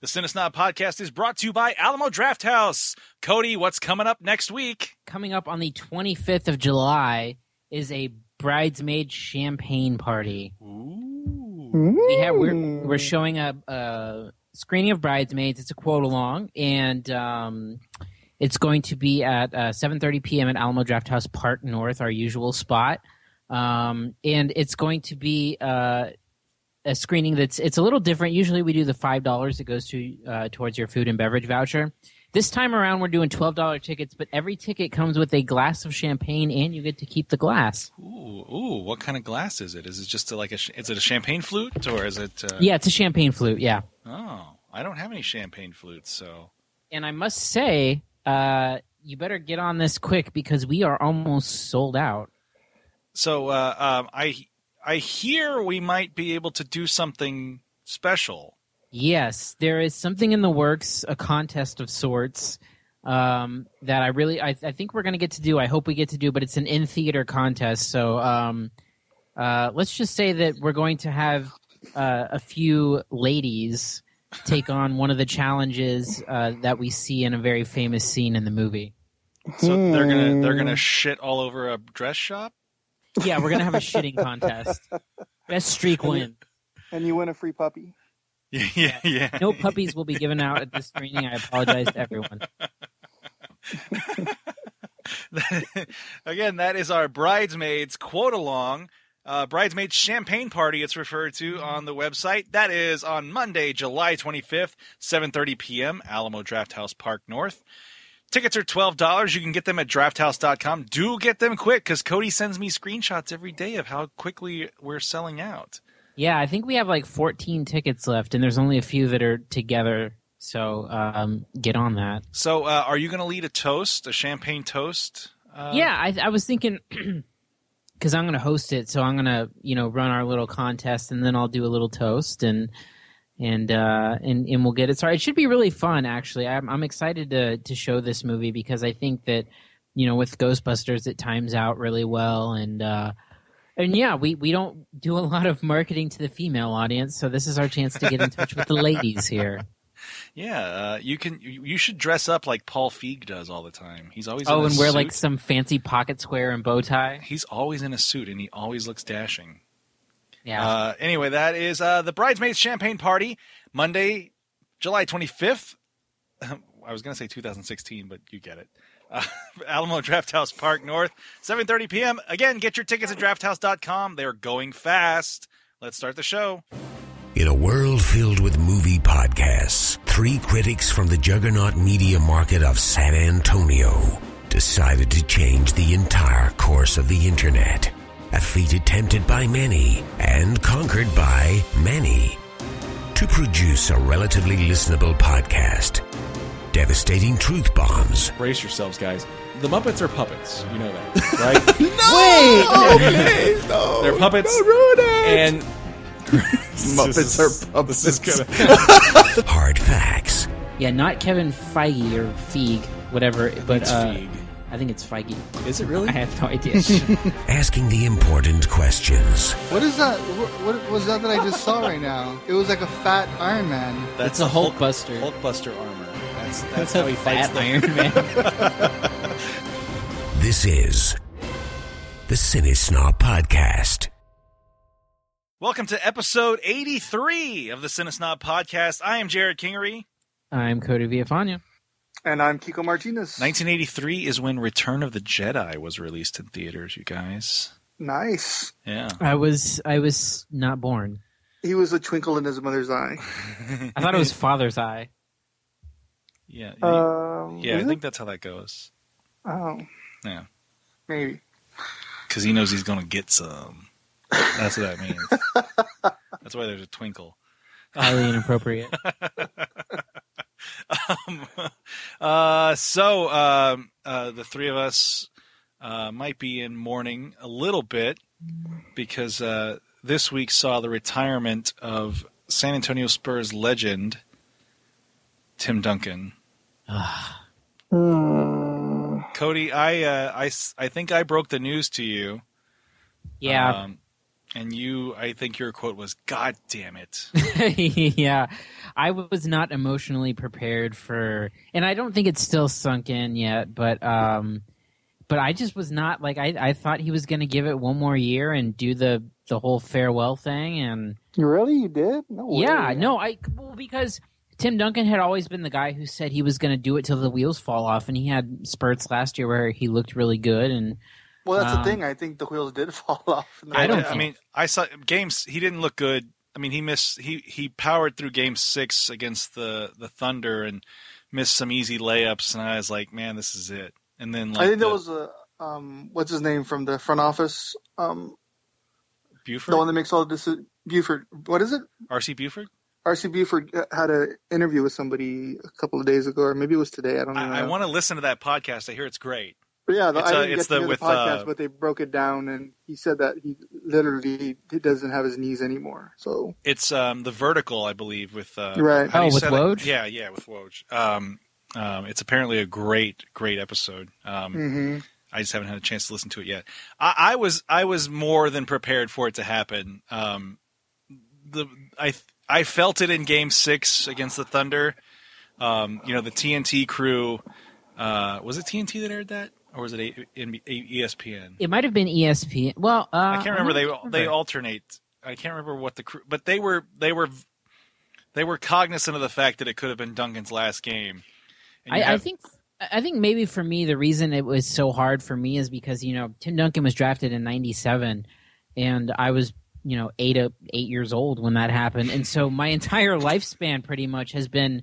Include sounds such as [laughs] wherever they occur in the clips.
The Cinesnob podcast is brought to you by Alamo Drafthouse. Cody, what's coming up next week? Coming up on the 25th of July is a bridesmaid champagne party. Ooh. We have we're we're showing a, a screening of Bridesmaids. It's a quote along, and um, it's going to be at uh, 7:30 p.m. at Alamo Drafthouse Park North, our usual spot. Um, and it's going to be uh, a screening that's it's a little different. Usually, we do the five dollars that goes to uh, towards your food and beverage voucher. This time around, we're doing twelve dollar tickets, but every ticket comes with a glass of champagne, and you get to keep the glass. Ooh, ooh, what kind of glass is it? Is it just a, like a? Is it a champagne flute or is it? Uh, Yeah, it's a champagne flute. Yeah. Oh, I don't have any champagne flutes, so and I must say, uh, you better get on this quick because we are almost sold out. so uh, um, I I hear we might be able to do something special. Yes, there is something in the works, a contest of sorts um, that I really, I, I think we're going to get to do. I hope we get to do, but it's an in theater contest. So um, uh, let's just say that we're going to have uh, a few ladies take on one of the challenges uh, that we see in a very famous scene in the movie. So they're gonna they're Hmm. gonna shit all over a dress shop. Yeah, we're going to have a [laughs] shitting contest. Best streak win. And you win a free puppy. [laughs] Yeah, yeah, yeah. No puppies will be given out at this screening. I apologize to everyone. [laughs] Again, that is our bridesmaids quote along. Uh, bridesmaids champagne party. It's referred to on the website. That is on Monday, July 25th, 7:30 p.m. Alamo Drafthouse Park North. Tickets are twelve dollars. You can get them at drafthouse.com. Do get them quick because Cody sends me screenshots every day of how quickly we're selling out. Yeah, I think we have like 14 tickets left, and there's only a few that are together. So um, get on that. So, uh, are you going to lead a toast, a champagne toast? Uh, yeah, I, I was thinking [clears throat] because I'm going to host it, so I'm going to you know run our little contest, and then I'll do a little toast, and and uh, and and we'll get it started. It should be really fun, actually. I'm I'm excited to to show this movie because I think that you know with Ghostbusters it times out really well, and uh, and yeah, we we don't do a lot of marketing to the female audience, so this is our chance to get in touch with the ladies here. [laughs] Yeah, uh, you can. You, you should dress up like Paul Feig does all the time. He's always Oh, and wear suit. like some fancy pocket square and bow tie. He's always in a suit, and he always looks dashing. Yeah. Uh, anyway, that is uh, the bridesmaids champagne party Monday, July twenty fifth. [laughs] I was going to say 2016, but you get it. Uh, [laughs] Alamo Drafthouse Park North, 7:30 p.m. Again, get your tickets at drafthouse.com. They're going fast. Let's start the show. In a world filled with movie podcasts, three critics from the juggernaut media market of San Antonio decided to change the entire course of the internet. A feat attempted by many and conquered by many. To produce a relatively listenable podcast, devastating truth bombs, Brace yourselves, guys. The Muppets are puppets. You know that, [laughs] right? okay, [laughs] no. They're puppets. Don't ruin it! And [laughs] Muppets is, are puppets. This is gonna, hard facts, yeah, not Kevin Feige or Feig, whatever, but it's uh, Feig. I think it's Feige. Is it really? I have no idea. [laughs] asking the important questions. What is that? What, what was that that I just saw right now? It was like a fat Iron Man. That's a Hulkbuster. Hulkbuster armor. That's that's [laughs] That's how he fights the Iron Man. [laughs] This is the Cinesnob Podcast. Welcome to episode 83 of the Cinesnob podcast. I am Jerrod Kingery. I'm Cody Villafana. And I'm Kiko Martinez. 1983 is when Return of the Jedi was released in theaters, you guys. Nice. Yeah. I was I was not born. He was a twinkle in his mother's eye. I thought it was [laughs] Father's Eye. Yeah. Um, yeah, I think it? that's how that goes. Oh, Yeah. maybe. Because he knows he's going to get some. That's what that means. [laughs] that's why there's a twinkle. Highly inappropriate. [laughs] um, [laughs] uh, so um, uh, the three of us uh, might be in mourning a little bit because uh, this week saw the retirement of San Antonio Spurs legend Tim Duncan. [sighs] Cody, I, uh, I s- I think I broke the news to you. Yeah. Um, And you, I think your quote was, "God damn it." [laughs] yeah, I was not emotionally prepared for, and I don't think it's still sunk in yet. But um, but I just was not like I I thought he was going to give it one more year and do the the whole farewell thing and Really, you did? No way. yeah no I well because Tim Duncan had always been the guy who said he was going to do it till the wheels fall off, and he had spurts last year where he looked really good and. Well, that's Um, the thing. I think the wheels did [laughs] fall off. I don't I think- mean, I saw games. He didn't look good. I mean, he missed. He he powered through Game Six against the the Thunder and missed some easy layups. And I was like, man, this is it. And then like I think the, that was a um, what's his name from the front office, um, Buford, the one that makes all the decisions. Buford. What is it? RC Buford. RC Buford had an interview with somebody a couple of days ago, or maybe it was today. I don't know. I, I want to listen to that podcast. I hear it's great. But yeah, the, It's, I uh, didn't it's get to the hear with, the podcast, uh, but they broke it down, and he said that he literally he doesn't have his knees anymore. So It's um the vertical, I believe, with uh, Right. how do Oh, with say that? Woj? Yeah, yeah, with Woj. Um, um, it's apparently a great, great episode. Um, hmm I just haven't had a chance to listen to it yet. I, I was I was more than prepared for it to happen. Um, the I I felt it in Game Six against the Thunder. Um, you know the TNT crew. Uh, was it TNT that aired that, or was it a, ESPN? It might have been ESPN. Well, uh, I can't remember. They don't they alternate. I can't remember what the crew, but they were they were they were cognizant of the fact that it could have been Duncan's last game. I, I think I think maybe for me the reason it was so hard for me is because you know Tim Duncan was drafted in '97, and I was you know eight up eight years old when that happened, and so my [laughs] entire lifespan pretty much has been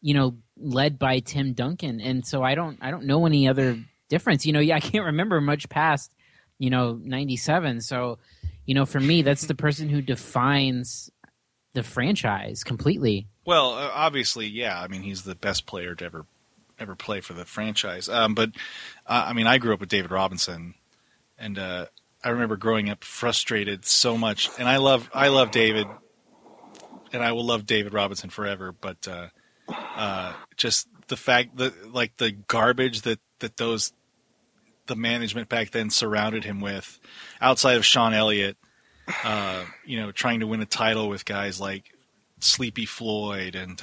you know led by Tim Duncan, and so I don't I don't know any other difference. You know, yeah, [laughs] I can't remember much past you know '97, so you know for me that's the person who defines the franchise completely. Well, uh, obviously, yeah. I mean, he's the best player to ever ever play for the franchise. Um, but uh, I mean, I grew up with David Robinson, and uh, I remember growing up frustrated so much. And I love I love David, and I will love David Robinson forever. But uh, uh, just the fact that like the garbage that that those the management back then surrounded him with, outside of Sean Elliott, uh, you know, trying to win a title with guys like Sleepy Floyd and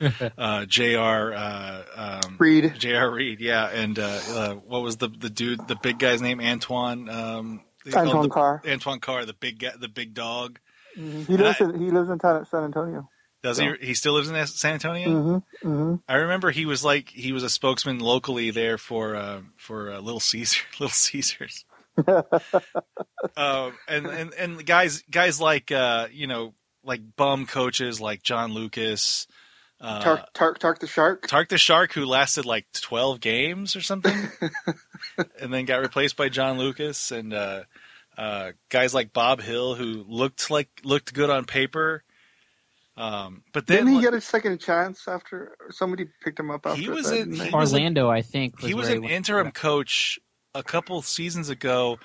[laughs] uh, J.R. Uh, um, Reid. J.R. Reid, yeah, and uh, uh, what was the the dude, the big guy's name, Antoine. Um, they call him Antoine the- Carr. Antoine Carr, the big guy, the big dog. Mhm. He lives in he lives in San Antonio. Does he? He still lives in San Antonio. hmm hmm I remember he was like he was a spokesman locally there for uh, for uh, Little Caesar, [laughs] Little Caesars. [laughs] um, and and and guys guys like uh, you know like bum coaches like John Lucas, uh, Tark, Tark Tark the Shark. Tark the Shark, who lasted like twelve games or something, [laughs] and then got replaced by John Lucas, and uh, uh, guys like Bob Hill, who looked like looked good on paper, um, but then Didn't he get a second chance after somebody picked him up after He was that? in- didn't they? he was Orlando, I think. he was an went. interim coach a couple seasons ago,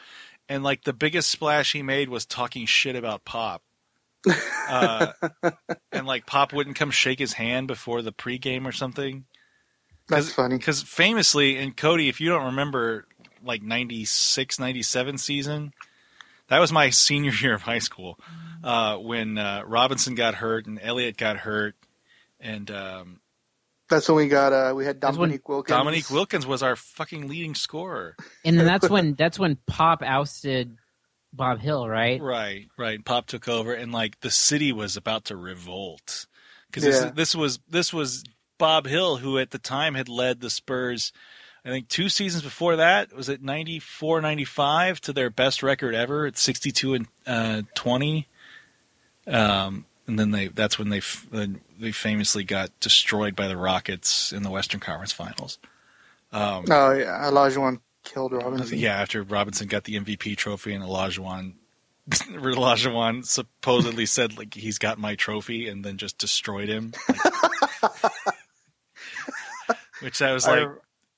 and like the biggest splash he made was talking shit about Pop. [laughs] uh, and like Pop wouldn't come shake his hand before the pregame or something. That's funny. Because famously, and Cody, if you don't remember, like 96, 97 season, that was my senior [laughs] year of high school uh, when uh, Robinson got hurt and Elliott got hurt, and um, That's when we got uh we had Dominique Wilkins. Dominique Wilkins was our fucking leading scorer. and then that's [laughs] when that's when Pop ousted Bob Hill, right? Right, right. Pop took over, and like the city was about to revolt because Yeah. this, this was this was Bob Hill, who at the time had led the Spurs. I think two seasons before that was it 94, 95 to their best record ever at sixty two and uh, twenty. Um, and then they that's when they f- they famously got destroyed by the Rockets in the Western Conference Finals. Um, Oh yeah, Olajuwon killed Robinson. yeah, after Robinson got the MVP trophy and Olajuwon, [laughs] Olajuwon supposedly said like he's got my trophy and then just destroyed him. Like- [laughs] which I was like,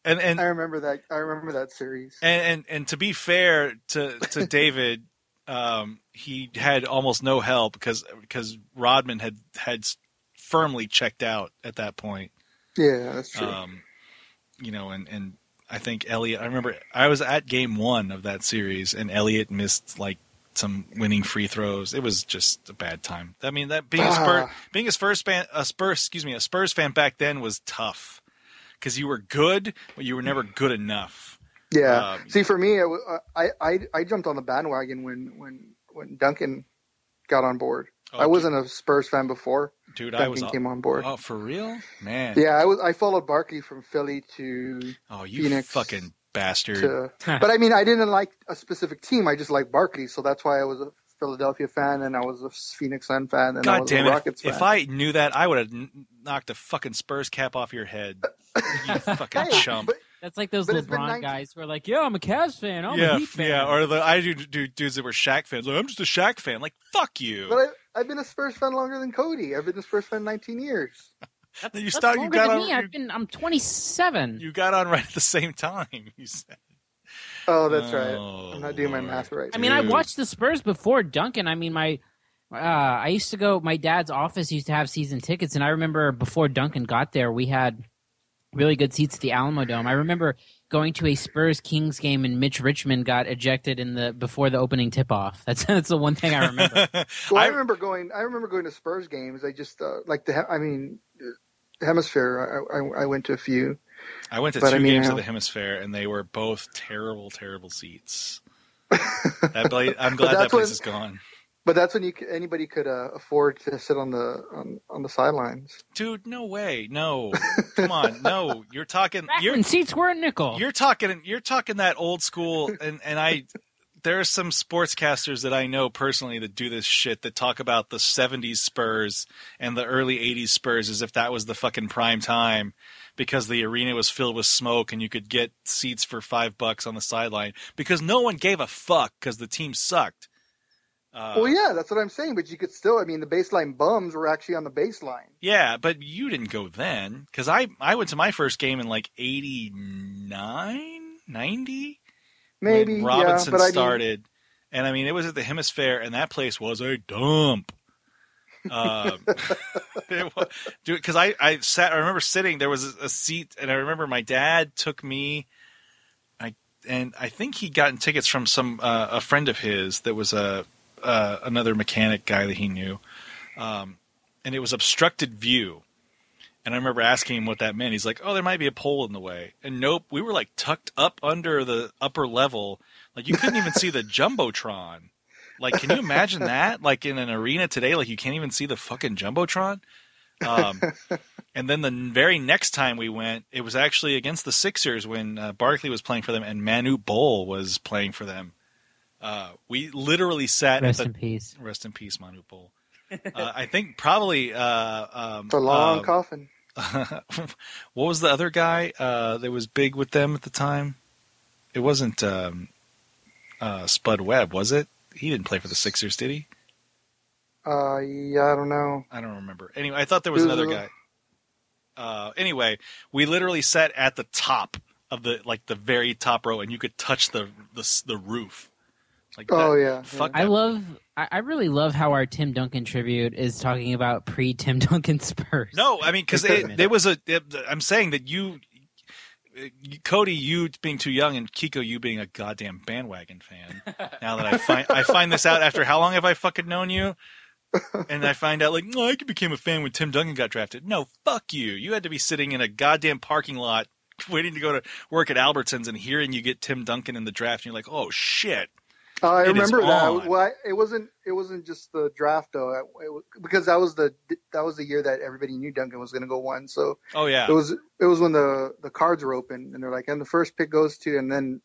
and and, I remember that. I remember that series. and and and to be fair to to [laughs] David, um, he had almost no help because because Rodman had had firmly checked out at that point. Yeah, that's true. Um, you know, and and I think Elliott. I remember I was at game one of that series, and Elliott missed like some winning free throws. It was just a bad time. I mean, that being a Ah. Spurs, being a Spurs fan, a Spurs, excuse me, a Spurs fan back then was tough because you were good, but you were never good enough. Yeah. Um, See, for me, it, I, I I jumped on the bandwagon when when when Duncan got on board. Oh, I wasn't a Spurs fan before dude. I Duncan was. came on board. Oh, for real, man. Yeah, I was. I followed Barkley from Philly to Oh, you Phoenix fucking bastard. to. [laughs] but I mean, I didn't like a specific team. I just liked Barkley, so that's why I was a Philadelphia fan, and I was a Phoenix Sun fan, and I was damn a! Rockets If, fan. if I knew that, I would have n- knocked a fucking Spurs cap off your head. [laughs] You fucking Hey, chump. but That's like those But it's LeBron 19 guys who are like, "Yeah, I'm a Cavs fan. I'm a yeah, Heat fan." yeah. Or the I do, do dudes that were Shaq fans. Like, I'm just a Shaq fan. Like, fuck you. but I, I've been a Spurs fan longer than Cody. I've been a Spurs fan 19 years. that's, You that's start- you longer got than on- me. I've been. I'm 27. you got on right at the same time. You said. Oh, that's right. Oh, I'm not doing my oh, math right. I mean, I watched the Spurs before Duncan. I mean, my uh, I used to go. My dad's office used to have season tickets, and I remember before Duncan got there, we had really good seats at the Alamodome. I remember going to a Spurs Kings game, and Mitch Richmond got ejected in the before the opening tip off. [laughs] That's that's the one thing I remember. [laughs] Well, I, I- remember going. I remember going to Spurs games. I just uh, like the. I mean, the HemisFair. I, I, I went to a few. I went to But two I mean, games of the HemisFair, and they were both terrible, terrible seats. [laughs] That pla- I'm glad that place when- is gone, But that's when you anybody could uh, afford to sit on the on, on the sidelines. dude. No way, no. [laughs] Come on, no. You're talking. Back You're when seats were a nickel. You're talking you're talking that old school and and I there are some sportscasters that I know personally that do this shit that talk about the 70s Spurs and the early 80s Spurs as if that was the fucking prime time because the arena was filled with smoke and you could get seats for 5 bucks on the sideline because no one gave a fuck cuz the team sucked. Uh, well, yeah, that's what I'm saying. But you could still. I mean, the baseline bums were actually on the baseline. Yeah, but you didn't go then because I I went to my first game in like 89, 90 Maybe, when Robinson yeah. But I mean, started, and I mean it was at the HemisFair, and that place was a dump. Um, [laughs] because I I sat, I remember sitting. There was a, a seat, and I remember my dad took me. I and I think he'd gotten tickets from some uh, a friend of his that was a uh, another mechanic guy that he knew, um, and it was obstructed view. And I remember asking him what that meant. He's like, "Oh, there might be a pole in the way." And nope, we were like tucked up under the upper level. Like you couldn't even see the jumbotron. Like, can you imagine that? Like in an arena today, like you can't even see the fucking jumbotron. Um, and then the very next time we went, it was actually against the Sixers when uh, Barkley was playing for them and Manute Bol was playing for them. Uh, we literally sat Rest at in the peace. rest in peace, Manute Bol. Uh, I think probably uh, um, it's a long uh, coffin. [laughs] what was the other guy uh, that was big with them at the time? It wasn't um, uh, Spud Webb, was it? He didn't play for the Sixers, did he? Uh, yeah, I don't know. I don't remember. Anyway, I thought there was It another guy. Uh, anyway, we literally sat at the top of the like the very top row, and you could touch the the, the roof. Like Oh that- yeah. fuck I love. I I really love how our Tim Duncan tribute is talking about pre Tim [laughs] Duncan Spurs. No, I mean because it, there was a. It, I'm saying that you, Cody, you being too young, and Kiko, you being a goddamn bandwagon fan. [laughs] now that I find I find this out after how long have I fucking known you? And I find out like, no, I became a fan when Tim Duncan got drafted. No, fuck you. You had to be sitting in a goddamn parking lot waiting to go to work at Albertsons and hearing you get Tim Duncan in the draft, and you're like, oh shit. Uh, I It is remember that. on. Well, I, it wasn't. It wasn't just the draft though, it, it, because that was the that was the year that everybody knew Duncan was going to go one. So Oh yeah. it was it was when the the cards were open and they're like, and the first pick goes to, and then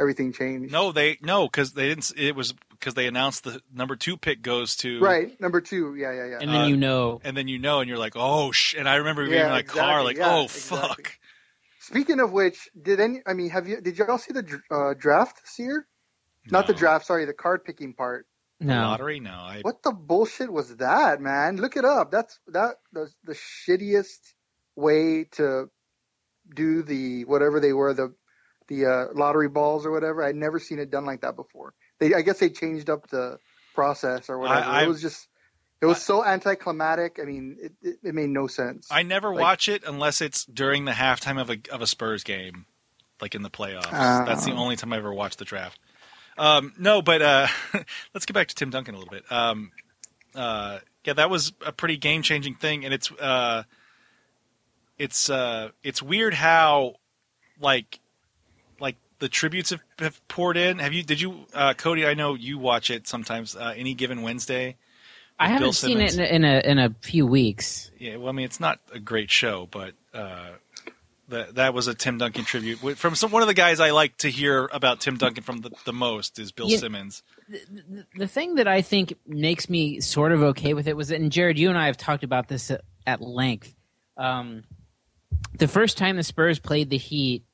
everything changed. No, they no because they didn't. It was because they announced the number two pick goes to Right, number two. Yeah, yeah, yeah. and then Uh, you know. and then you know, and you're like, oh sh. And I remember being Yeah, in my car, like, yeah, oh exactly. fuck. Speaking of which, did any? I mean, have you? Did y'all see the uh, draft this year? Not the draft. Sorry, the card picking part. The lottery? No, I. What the bullshit was that, man? Look it up. That's that the the shittiest way to do the whatever they were the the uh, lottery balls or whatever. I'd never seen it done like that before. They I guess they changed up the process or whatever. I- I- it was just it was so anticlimactic. I mean, it, it, it made no sense. I never Like- watch it unless it's during the halftime of a of a Spurs game, like in the playoffs. Ah. That's the only time I ever watched the draft. Um, no, but uh, [laughs] let's get back to Tim Duncan a little bit. Um, uh, yeah, that was a pretty game changing thing, and it's uh, it's uh, it's weird how like like the tributes have, have poured in. Have you? Did you, uh, Cody? I know you watch it sometimes. Uh, any given Wednesday. I haven't seen it in a, in a in a few weeks. Yeah, well, I mean, it's not a great show, but uh, that that was a Tim Duncan tribute. From some one of the guys I like to hear about Tim Duncan from the, the most is Bill You- Simmons. the thing that I think makes me sort of okay with it was, that, and Jerrod, you and I have talked about this at, at length. Um, the first time the Spurs played the Heat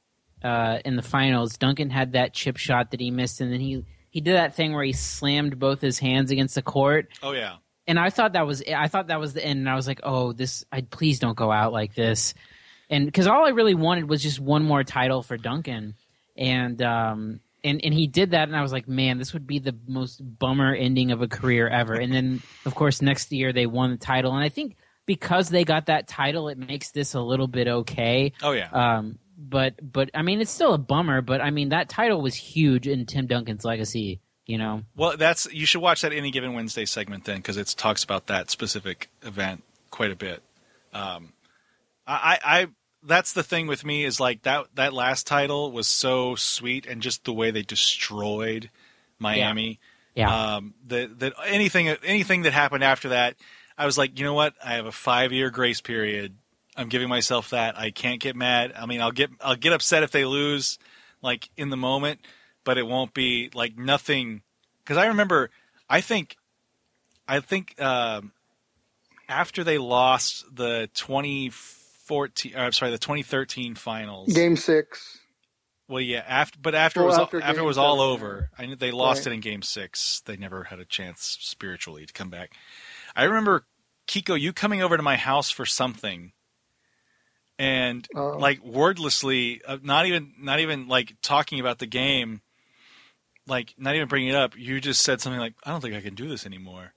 uh, in the finals, Duncan had that chip shot that he missed, and then he he did that thing where he slammed both his hands against the court, Oh yeah, and I thought that was I thought that was the end, and I was like, oh, this, I please don't go out like this, and because all I really wanted was just one more title for Duncan, and um, and and he did that, and I was like, man, this would be the most bummer ending of a career ever. And then, of course, next year they won the title, and I think because they got that title, it makes this a little bit okay. oh yeah. Um, but but I mean, it's still a bummer. But I mean, that title was huge in Tim Duncan's legacy. You know, Well, that's you should watch that any given Wednesday segment then because it talks about that specific event quite a bit. Um, I, I, I that's the thing with me is like that that last title was so sweet and just the way they destroyed Miami. yeah. Um, that that anything anything that happened after that, I was like, you know what? I have a five year grace period. I'm giving myself that. I can't get mad. I mean, I'll get I'll get upset if they lose, like in the moment, but it won't be like nothing. Because I remember, I think, I think um, after they lost the 2014, uh, I'm sorry, the 2013 finals. Game six. Well, yeah, after but after Well, it was after after, it was all seven, over, I knew they lost Right. it in Game Six. They never had a chance spiritually to come back. I remember Kiko, you coming over to my house for something, and Oh. like wordlessly, uh, not even not even like talking about the game, like not even bringing it up. You just said something like, "I don't think I can do this anymore."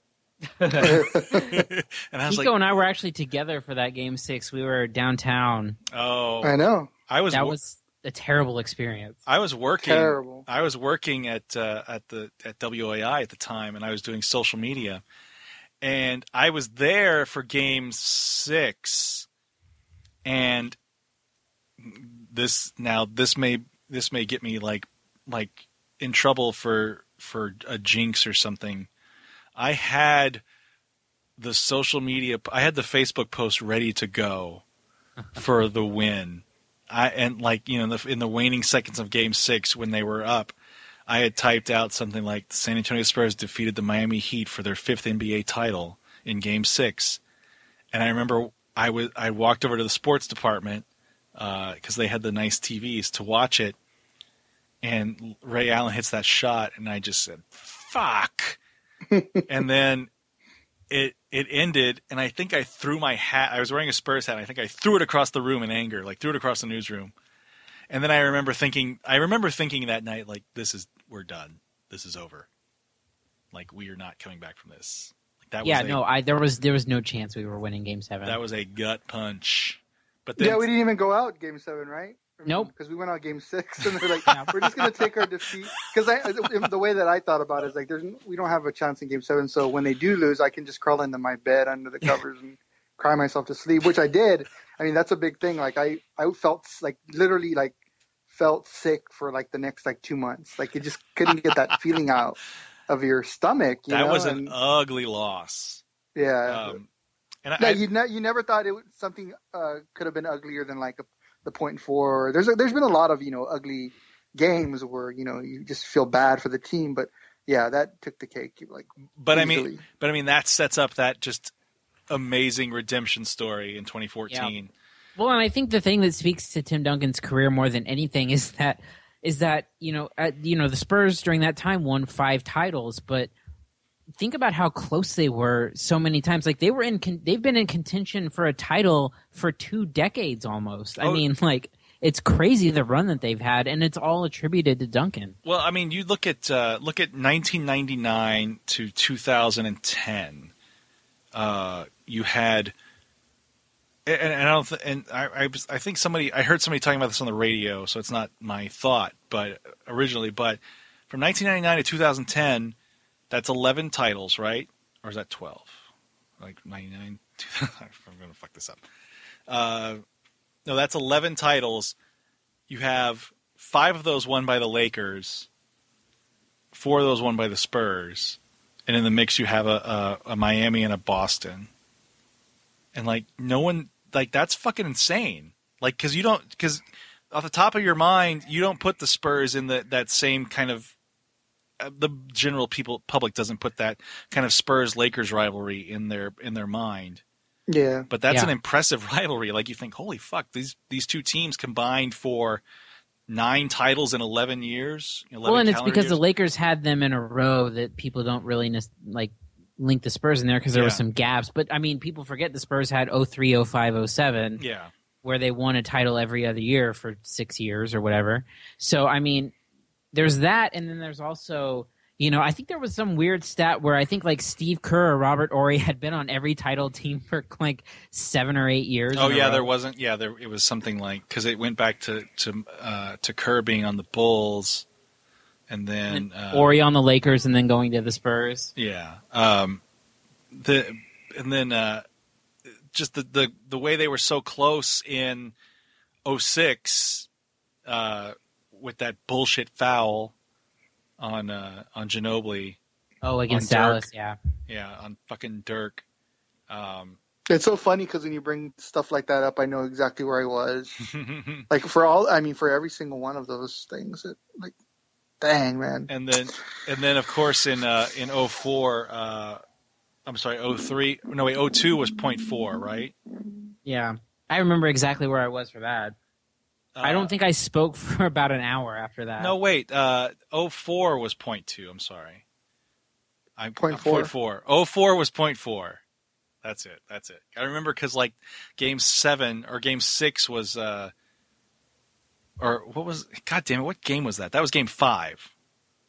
[laughs] and I was Nico like, and I were actually together for that game six. We were downtown. "Oh, I know. I was That wo- was a terrible experience. I was working. Terrible. I was working at uh, at the at WOAI at the time, and I was doing social media, and I was there for Game Six, and this now this may this may get me like like in trouble for for a jinx or something. I had the social media. I had the Facebook post ready to go [laughs] for the win. I and like you know in the, in the waning seconds of Game Six when they were up, I had typed out something like the San Antonio Spurs defeated the Miami Heat for their fifth NBA title in Game Six, and I remember I was I walked over to the sports department uh, because they had the nice TVs to watch it, and Ray Allen hits that shot, and I just said "fuck," and then it it ended, and I think I threw my hat. I was wearing a Spurs hat. And I think I threw it across the room in anger, like threw it across the newsroom. And then I remember thinking, I remember thinking that night, like, this is we're done. This is over. Like we are not coming back from this. Like that yeah, was a, no, I there was there was no chance we were winning game seven. that was a gut punch. But then Yeah, we didn't even go out game seven, right? Nope. Because we went out game six, [laughs] and they're like, Yeah. "We're just gonna take our defeat." Because I, the way that I thought about it is like, "There's we don't have a chance in game seven, so when they do lose, I can just crawl into my bed under the covers and cry myself to sleep," which I did. I mean, that's a big thing. Like I, I felt like literally like felt sick for like the next like two months. Like you just couldn't get that [laughs] feeling out of your stomach. You that know? was an And, ugly loss. yeah. Um, and I, Yeah, I- you ne- you never thought it was something uh, could have been uglier than like a, the point four. There's a, there's been a lot of you know ugly games where you know you just feel bad for the team, but yeah, that took the cake. Like, but I mean, but I mean that sets up that just amazing redemption story in 2014. Well, and I think the thing that speaks to Tim Duncan's career more than anything is that is that you know at, you know the Spurs during that time won five titles, but think about how close they were so many times. Like they were in con- they've been in contention for a title for two decades almost. I Oh. mean, like it's crazy the run that they've had, and it's all attributed to Duncan. Well, I mean, you look at uh, look at 1999 to 2010. Uh, you had, and, and I don't, th- and I, I, was- I think somebody, I heard somebody talking about this on the radio, so it's not my thought, but originally, but from 1999 to 2010, that's 11 titles, right? Or is that 12? Like 99? [laughs] I'm going to fuck this up. Uh, no, that's 11 titles. You have five of those won by the Lakers, four of those won by the Spurs, and in the mix you have a, a, a Miami and a Boston. And like no one like that's fucking insane. Like because you don't because off the top of your mind you don't put the Spurs in the that same kind of Uh, the general people public doesn't put that kind of Spurs Lakers rivalry in their in their mind. Yeah. But that's Yeah. an impressive [laughs] rivalry. Like you think, holy fuck, these these two teams combined for nine titles in eleven years. 11 well, and it's calendar because the. Lakers had them in a row that people don't really nes- like link the Spurs in there because there were some gaps. But I mean, people forget the Spurs had 03, 05, 07, yeah, where they won a title every other year for six years or whatever. So I mean, there's that, and then there's also. You know, I think there was some weird stat where I think like Steve Kerr or Robert Horry had been on every title team [laughs] for like seven or eight years. Oh yeah, there wasn't. Yeah, there it was something like because it went back to to uh, to Kerr being on the Bulls, and then uh, Horry on the Lakers and then going to the Spurs. yeah, um, the and then uh, just the, the the way they were so close in 06, uh, with that bullshit foul on uh, on Ginobili, Oh, against On Dirk. Dallas, yeah. yeah, on fucking Dirk. Um, It's so funny because when you bring stuff like that up, I know exactly where I was. [laughs] like for all, I mean, for every single one of those things, it, like, dang man. and then and then of course in uh in 04 uh I'm sorry 03 no wait 02 was point four right Yeah. I remember exactly where I was for that. I Uh, don't think I spoke [laughs] for about an hour after that. no wait uh 04 was point two I'm sorry I'm Point uh, four. point four 04 was point four that's it that's it I remember because like game seven or game six was uh or what was god damn it what game was that that was game five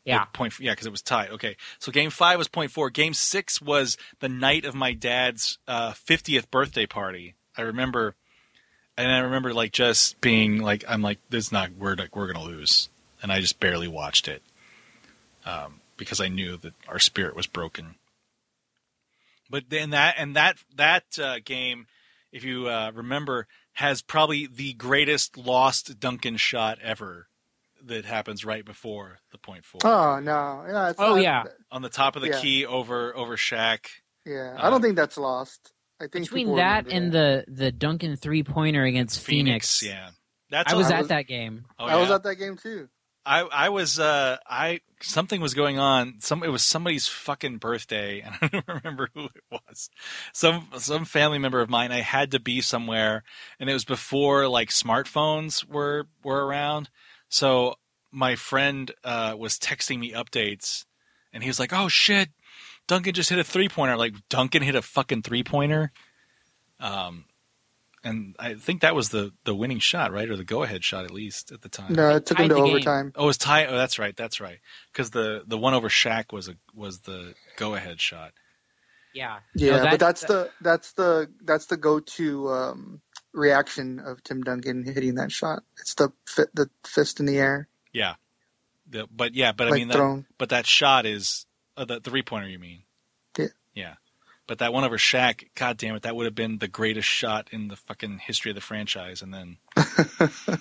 Yeah. Point, yeah, because it was tied. Okay, so game five was point four. Game six was the night of my dad's uh, fiftieth birthday party. I remember, and I remember like just being like, I'm like, this is not we're like we're gonna lose, and I just barely watched it, um, because I knew that our spirit was broken. But then that and that that uh, game, if you uh, remember, has probably the greatest lost Duncan shot ever. That happens right before the point four Oh no, yeah. It's Oh, not- yeah. on the top of the Yeah. key over over Shaq. yeah. I don't think that's lost. I think Between that remember and the, the Duncan three pointer against Phoenix, yeah. That's I was all- at that game. Oh, I was at that game too. I I was uh I something was going on. Some it was somebody's fucking birthday, and [laughs] I don't remember who it was. Some some family member of mine. I had to be somewhere, and it was before like smartphones were were around. So my friend uh, was texting me updates, and he was like, "Oh shit, Duncan just hit a three pointer." Like Duncan hit a fucking three pointer. Um, and I think that was the the winning shot, right, or the go ahead shot at least at the time. No, it took him tied to the game. overtime. Oh, it was tie. Oh, that's right. That's right. Because the the one over Shaq was a was the go ahead shot. Yeah. Yeah, No, that- but that's the that's the that's the go to um, reaction of Tim Duncan hitting that shot. It's the fi- the fist in the air, Yeah. The, but yeah, but I mean, that, but that shot is uh, the three pointer. You mean? Yeah. Yeah. But that one over Shaq, god damn it, that would have been the greatest shot in the fucking history of the franchise. And then, [laughs]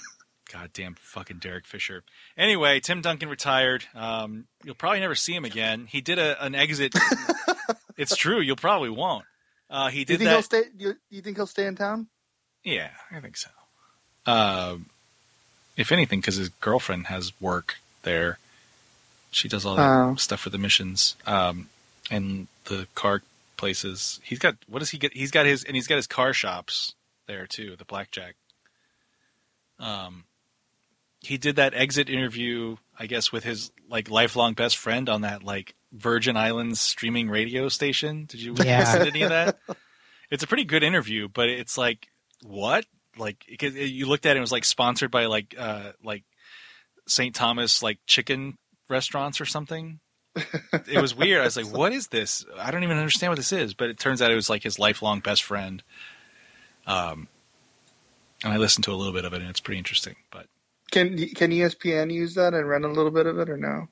goddamn fucking Derek Fisher. Anyway, Tim Duncan retired. Um, you'll probably never see him again. He did a, an exit. [laughs] it's true. You'll probably won't. Uh, he Do you did think he'll that. stay? You, you think he'll stay in town? Yeah, I think so. Uh, if anything, because his girlfriend has work there. She does all that Oh. stuff for the missions um, and the car places. He's got what does he get? He's got his and he's got his car shops there too. The blackjack. Um, he did that exit interview, I guess, with his like lifelong best friend on that like Virgin Islands streaming radio station. Did you Yeah. listen to any of that? It's a pretty good interview, but it's like what? Like because you looked at it, it was like sponsored by like uh like St. Thomas like chicken restaurants or something. [laughs] it was weird. I was like, "What is this? I don't even understand what this is." But it turns out it was like his lifelong best friend. Um, and I listened to a little bit of it, and it's pretty interesting. But Can can ESPN use that and run a little bit of it or no?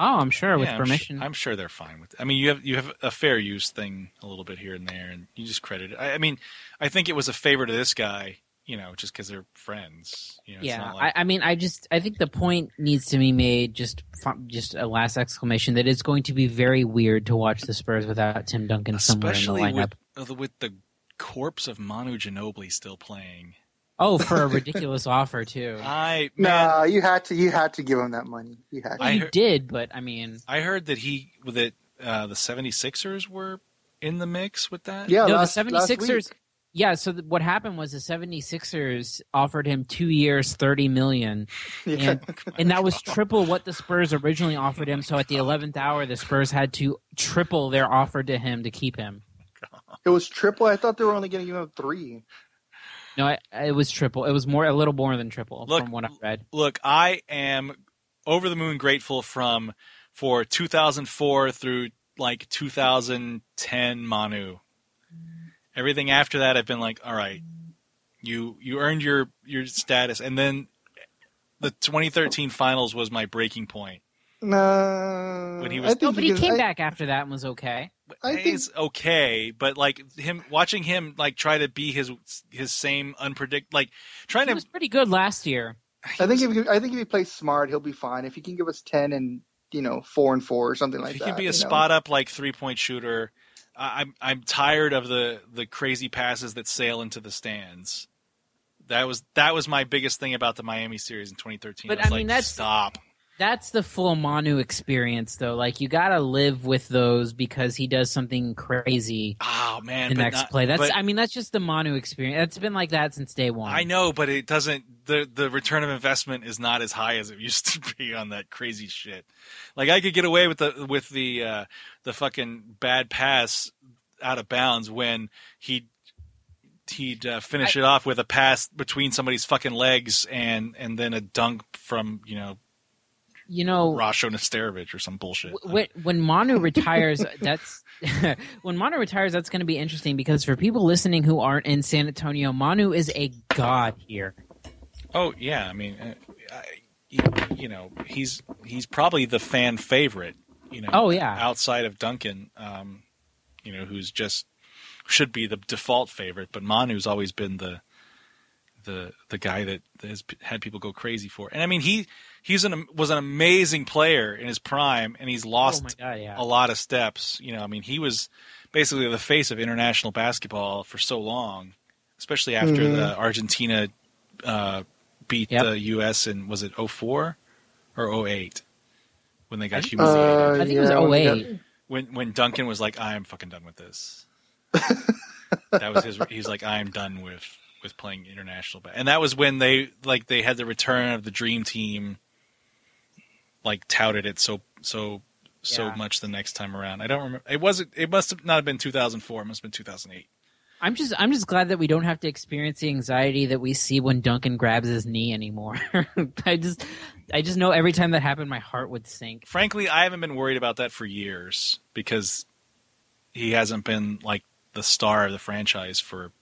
Oh, I'm sure with Yeah, I'm sh- permission. I'm, sure they're fine with. I mean, you have you have a fair use thing a little bit here and there, and you just credit it. I, I mean, I think it was a favor to this guy, you know, just because they're friends. You know, it's yeah, not like, I, I mean, I just I think the point needs to be made. Just just a last exclamation that it's going to be very weird to watch the Spurs without Tim Duncan somewhere in the lineup. with with the corpse of Manu Ginobili still playing. Oh, for a [laughs] ridiculous offer too. I man, Nah, you had to you had to give him that money. You had to. I you heard- did, but I mean, I heard that he that uh, the 76ers were in the mix with that. yeah, no, last, the last 76ers. Week. Yeah, so th- what happened was the 76ers offered him 2 years, 30 million, [laughs] Yeah. and and that was triple what the Spurs originally offered him. So at the 11th hour, the Spurs had to triple their offer to him to keep him. [laughs] It was triple. I thought they were only going to give him three. No, I, it was triple. It was more a little more than triple Look, from what I read. Look, I am over the moon grateful from for 2004 through like 2010 Manu. Everything after that, I've been like, all right, you you earned your your status, and then the 2013 finals was my breaking point. No, When he was- think No, but you he came I- back after that and was okay. I think- He's okay, but like him watching him like try to be his his same unpredict like trying He to was pretty good last year. I think if he, I think if he plays smart, he'll be fine. If he can give us ten and you know four and four or something like if he that, can be a you know? spot up like three point shooter. I'm I'm tired of the the crazy passes that sail into the stands. That was that was my biggest thing about the Miami series in 2013. But, I I mean, like, that's- stop. That's the full Manu experience, though. Like you got to live with those because he does something crazy Oh man, the but next not- play. That's but I mean that's just the Manu experience. That's been like that since day one. I know, but it doesn't. the The return of investment is not as high as it [laughs] used to be on that crazy shit. Like I could get away with the with the uh, the fucking bad pass out of bounds when he he'd uh, finish it off with a pass between somebody's fucking legs and and then a dunk from you know You know, Rasho Nesterovic or some bullshit. w- when, when Manu retires, [laughs] that's [laughs] when Manu retires. That's going to be interesting because for people listening who aren't in San Antonio, Manu is a god here. Oh yeah, I mean, uh, I, you know, he's he's probably the fan favorite. You know, Oh, yeah. outside of Duncan, um, you know, who's just should be the default favorite, but Manu's always been the the the guy that has had people go crazy for. And I mean, he he's an was an amazing player in his prime, and he's Oh lost my god, yeah. a lot of steps. You know, I mean, he was basically the face of international basketball for so long, especially after Mhm. the Argentina uh, beat Yep. the U.S. in was it 04 or 08 when they got think- humiliated. Uh, I think it was yeah, when he 08. when when Duncan was like, "I'm fucking done with this." [laughs] that was his. He's like, "I'm done with with playing international." And that was when they like they had the return of the dream team. Like touted it so so so Yeah. much the next time around. I don't remember. It wasn't. It must have not have been 2004. It must have been 2008. I'm just I'm just glad that we don't have to experience the anxiety that we see when Duncan grabs his knee anymore. [laughs] I just I just know every time that happened, my heart would sink. Frankly, I haven't been worried about that for years because he hasn't been like the star of the franchise for.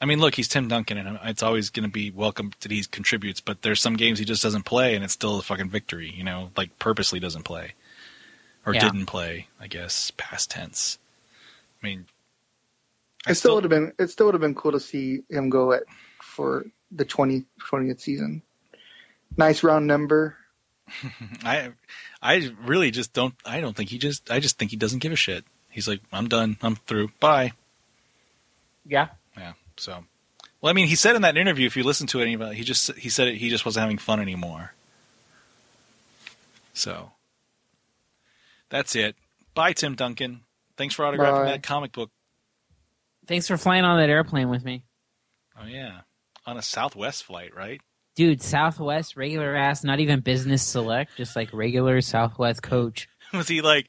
I mean, look, he's Tim Duncan, and it's always going to be welcome that he contributes. But there's some games he just doesn't play, and it's still a fucking victory. You know, like purposely doesn't play or Yeah. didn't play. I guess past tense. I mean, I It still would have been it still would have been cool to see him go at for the 20, 20th season. Nice round number. [laughs] I I really just don't I don't think he just I just think he doesn't give a shit. He's like, I'm done. I'm through. Bye. Yeah. Yeah. So well I mean he said in that interview, if you listen to it he just he said it, he just wasn't having fun anymore. So that's it. Bye Tim Duncan. Thanks for autographing Bye. that comic book. Thanks for flying on that airplane with me. Oh yeah. On a Southwest flight, right? Dude, Southwest, regular ass, not even business select, just like regular Southwest coach. [laughs] Was he like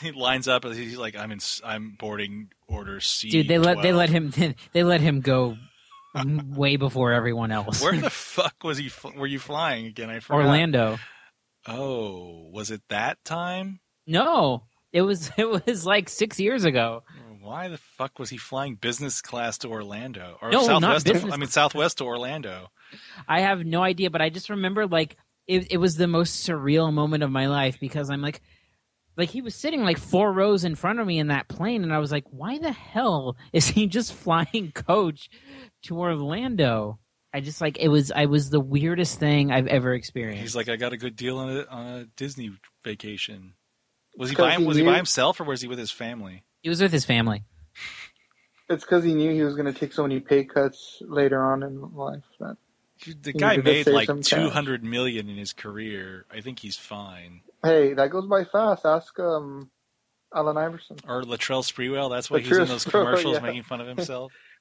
he lines up and he's like I'm in I'm boarding order C. Dude, they let they let him [laughs] they let him go way before everyone else. Where the [laughs] fuck was he? Were you flying again? I forgot. Orlando. Oh, was it that time? No, it was it was like six years ago. Why the fuck was he flying business class to Orlando or No, Southwest? To, I mean Southwest to Orlando. I have no idea, but I just remember like it it was the most surreal moment of my life because I'm like like he was sitting like four rows in front of me in that plane and I was like why the hell is he [laughs] just flying coach to Orlando? I just like it was I was the weirdest thing I've ever experienced. He's like, I got a good deal on a, on a Disney vacation. Was he by he was he by himself or was he with his family? he was with his family. It's because he knew he was going to take so many pay cuts later on in life. That The guy made like two hundred million in his career. I think he's fine. hey, that goes by fast. Ask um, Allen Iverson. Or Latrell Sprewell. That's why he's in those commercials yeah. making fun of himself. [laughs] [laughs]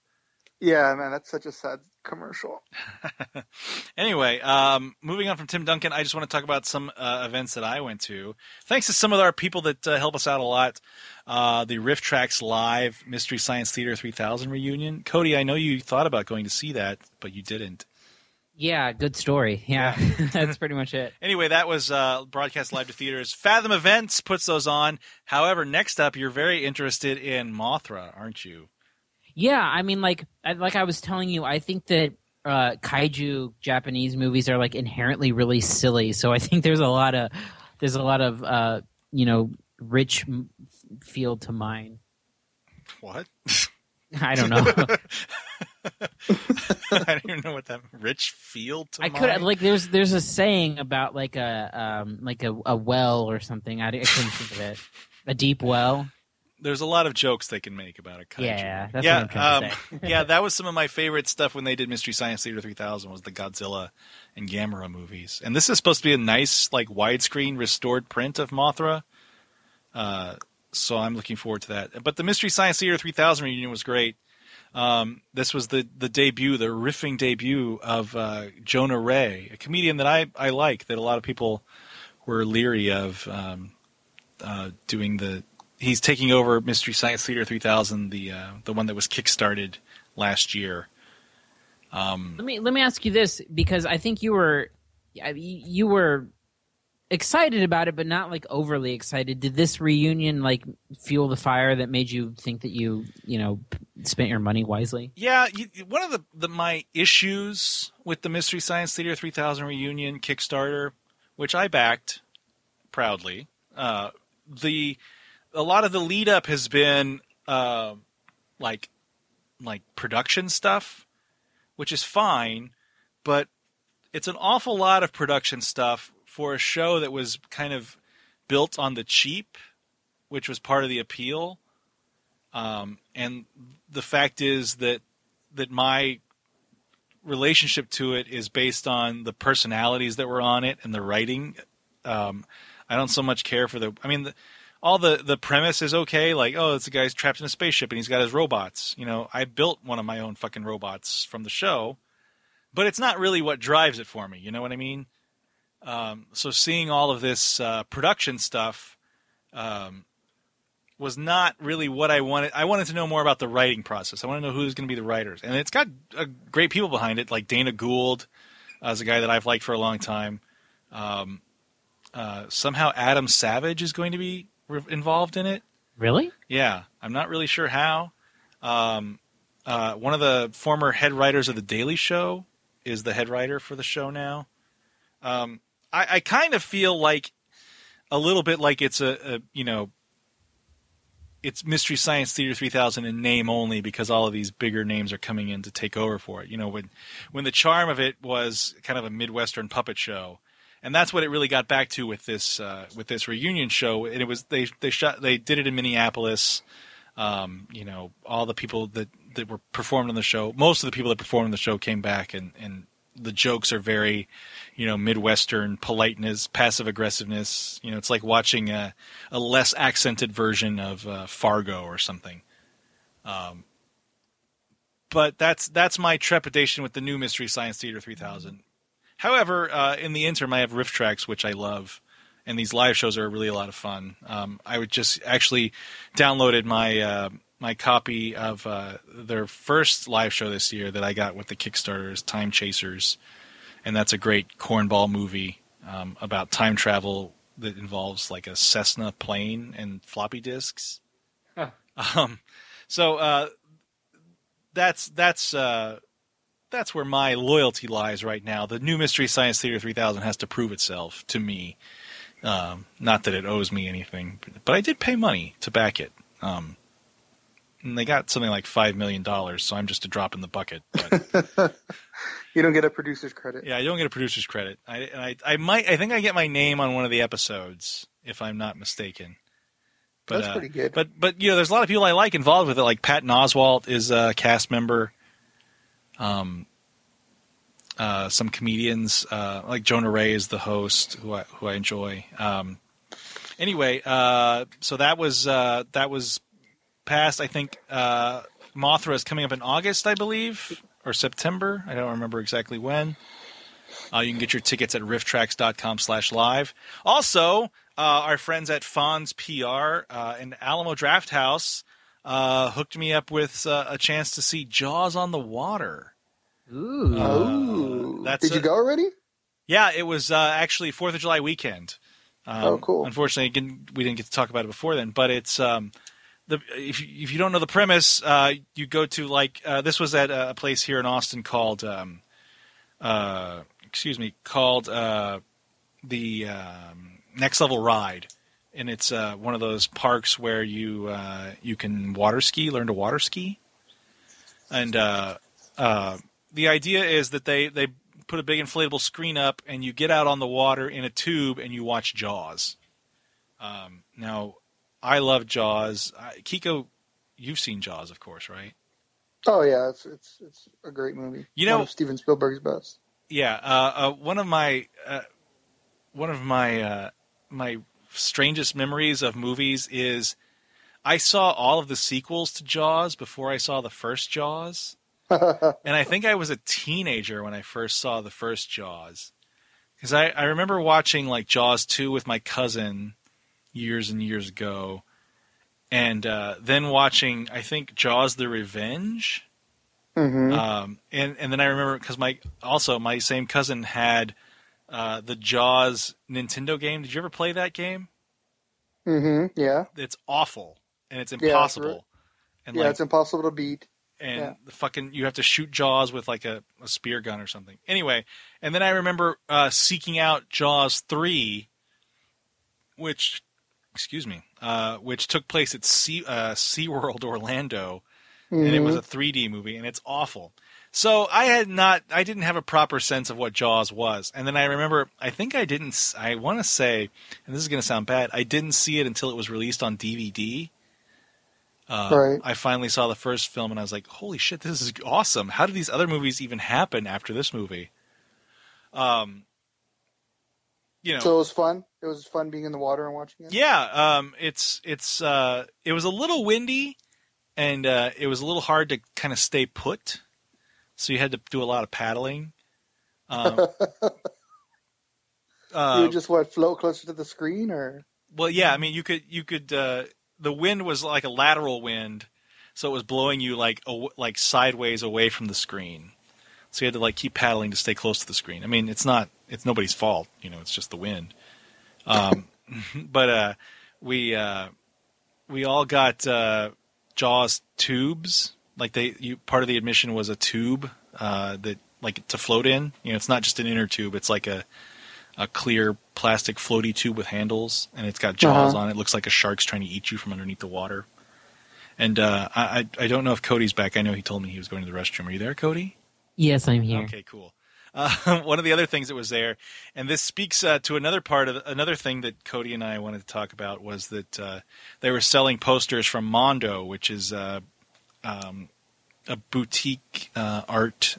Yeah, man, that's such a sad commercial. [laughs] anyway, um, moving on from Tim Duncan, I just want to talk about some uh, events that I went to. Thanks to some of our people that uh, help us out a lot. Uh, the RiffTrax Live Mystery Science Theater 3000 reunion. Cody, I know you thought about going to see that, but you didn't. Yeah, good story. Yeah, [laughs] that's pretty much it. Anyway, that was uh, broadcast live to theaters. Fathom Events puts those on. However, next up, you're very interested in Mothra, aren't you? Yeah, I mean, like, I, like I was telling you, I think that uh, kaiju Japanese movies are like inherently really silly. So I think there's a lot of there's a lot of uh, you know rich m- field to mine. What? [laughs] [laughs] I don't know. [laughs] I don't even know what that rich field to I could like there's there's a saying about like a um like a, a well or something. I, I couldn't think of it. A deep well. There's a lot of jokes they can make about a kaiju. Yeah, that's yeah, what I'm trying to um, [laughs] yeah, that was some of my favorite stuff when they did Mystery Science Theater 3000 was the Godzilla and Gamera movies. And this is supposed to be a nice like widescreen restored print of Mothra. Uh, so I'm looking forward to that. But the Mystery Science Theater 3000 reunion was great. Um, this was the the debut, the riffing debut of uh, Jonah Ray, a comedian that I I like that a lot of people were leery of um, uh, doing the. He's taking over Mystery Science Theater 3000, the uh, the one that was kickstarted last year. Um, Let me let me ask you this because I think you were you were excited about it, but not like overly excited. Did this reunion like fuel the fire that made you think that you you know spent your money wisely? Yeah, you, one of the, the my issues with the Mystery Science Theater 3000 reunion Kickstarter, which I backed proudly, uh, the a lot of the lead up has been uh, like like production stuff, which is fine, but it's an awful lot of production stuff for a show that was kind of built on the cheap, which was part of the appeal. Um, and the fact is that that my relationship to it is based on the personalities that were on it and the writing. Um, I don't so much care for the. I mean, the, all the the premise is okay. Like, oh, it's a guy's trapped in a spaceship and he's got his robots. You know, I built one of my own fucking robots from the show, but it's not really what drives it for me. You know what I mean? Um, so seeing all of this uh, production stuff um, was not really what I wanted. I wanted to know more about the writing process. I want to know who's going to be the writers, and it's got uh, great people behind it, like Dana Gould, uh, is a guy that I've liked for a long time. Um, uh, somehow Adam Savage is going to be re- involved in it. Really? Yeah, I'm not really sure how. Um, uh, one of the former head writers of the Daily Show is the head writer for the show now. Um, I, I kind of feel like a little bit like it's a, a you know it's Mystery Science Theater 3000 in name only because all of these bigger names are coming in to take over for it. You know, when when the charm of it was kind of a midwestern puppet show, and that's what it really got back to with this uh, with this reunion show. And it was they they shot they did it in Minneapolis. Um, you know, all the people that that were performed on the show, most of the people that performed on the show came back, and and the jokes are very, you know, midwestern politeness, passive aggressiveness. You know, it's like watching a a less accented version of uh, Fargo or something. Um, but that's that's my trepidation with the new Mystery Science Theater 3000. However, uh, in the interim, I have RiffTrax which I love, and these live shows are really a lot of fun. Um, I would just actually downloaded my uh, my copy of uh, their first live show this year that I got with the Kickstarter is Time Chasers, and that's a great cornball movie um, about time travel that involves like a Cessna plane and floppy disks. Um, so uh, that's that's uh, that's where my loyalty lies right now. The new Mystery Science Theater 3000 has to prove itself to me. Um, not that it owes me anything, but I did pay money to back it. Um, and they got something like five million dollars, so I'm just a drop in the bucket. But [laughs] You don't get a producer's credit. yeah, I don't get a producer's credit. I, and I, I might, I think I get my name on one of the episodes, if I'm not mistaken. But, That's uh, pretty good. But but you know, there's a lot of people I like involved with it. Like Patton Oswalt is a cast member. Um. Uh, some comedians uh, like Jonah Ray is the host, who I who I enjoy. Um, anyway, uh, so that was uh, that was passed. I think uh, Mothra is coming up in August, I believe, or September. I don't remember exactly when. Uh, you can get your tickets at rifftrax.com slash live. Also, uh, our friends at Fonz PR uh, and Alamo Drafthouse uh, hooked me up with uh, a chance to see Jaws on the Water. Ooh. Uh, that's did you go already? Yeah, it was uh, actually Fourth of July weekend. Um, Oh, cool. Unfortunately, again, we didn't get to talk about it before then, but it's um, the if you, if you don't know the premise, uh, you go to like uh, this was at a place here in Austin called um, uh, excuse me called uh, the um, Next Level Ride, and it's uh, one of those parks where you uh, you can water ski, learn to water ski, and the idea is that they they put a big inflatable screen up and you get out on the water in a tube and you watch Jaws. Um, now, I love Jaws. Kiko, you've seen Jaws, of course, right? Oh yeah, it's it's it's a great movie. You know- one of Steven Spielberg's best. Yeah. Uh, uh, one of my uh, one of my uh, my strangest memories of movies is I saw all of the sequels to Jaws before I saw the first Jaws. [laughs] and I think I was a teenager when I first saw the first Jaws, because I, I remember watching like Jaws two with my cousin years and years ago, and uh, then watching I think Jaws the Revenge, hmm um, and and then I remember because my also my same cousin had uh, the Jaws Nintendo game. Did you ever play that game? hmm Yeah. It's awful and it's impossible. re- and yeah, like it's impossible to beat. and Yeah. the fucking you have to shoot Jaws with like a, a spear gun or something. Anyway, and then I remember uh, seeking out Jaws three, which excuse me, uh, which took place at Sea uh, SeaWorld Orlando, and it was a 3D movie, and it's awful. So I had not, I didn't have a proper sense of what Jaws was, and then I remember, I think I didn't, I want to say, and this is going to sound bad, I didn't see it until it was released on DVD. Uh, Right. I finally saw the first film, and I was like, "Holy shit, this is awesome! How did these other movies even happen after this movie?" Um, you know, So it was fun. It was fun being in the water and watching it. yeah, um, it's it's uh, it was a little windy, and uh, it was a little hard to kind of stay put, so you had to do a lot of paddling. Um, [laughs] you uh, would just what float closer to the screen, or well, yeah, I mean, you could you could uh, the wind was like a lateral wind, so it was blowing you like aw- like sideways away from the screen. So you had to like keep paddling to stay close to the screen. I mean, it's not it's nobody's fault, you know, it's just the wind. Um, [laughs] but uh, we uh, we all got uh, Jaws tubes. Like they, you part of the admission was a tube uh, that like to float in. You know, it's not just an inner tube; it's like a a clear plastic floaty tube with handles, and it's got jaws Uh-huh. on it. Looks like a shark's trying to eat you from underneath the water. And uh, I, I I don't know if Cody's back. I know he told me he was going to the restroom. Are you there, Cody? Yes, I'm here. Okay, cool. Uh, [laughs] one of the other things that was there, and this speaks uh, to another part of another thing that Cody and I wanted to talk about was that uh, they were selling posters from Mondo, which is uh, um, a boutique uh, art.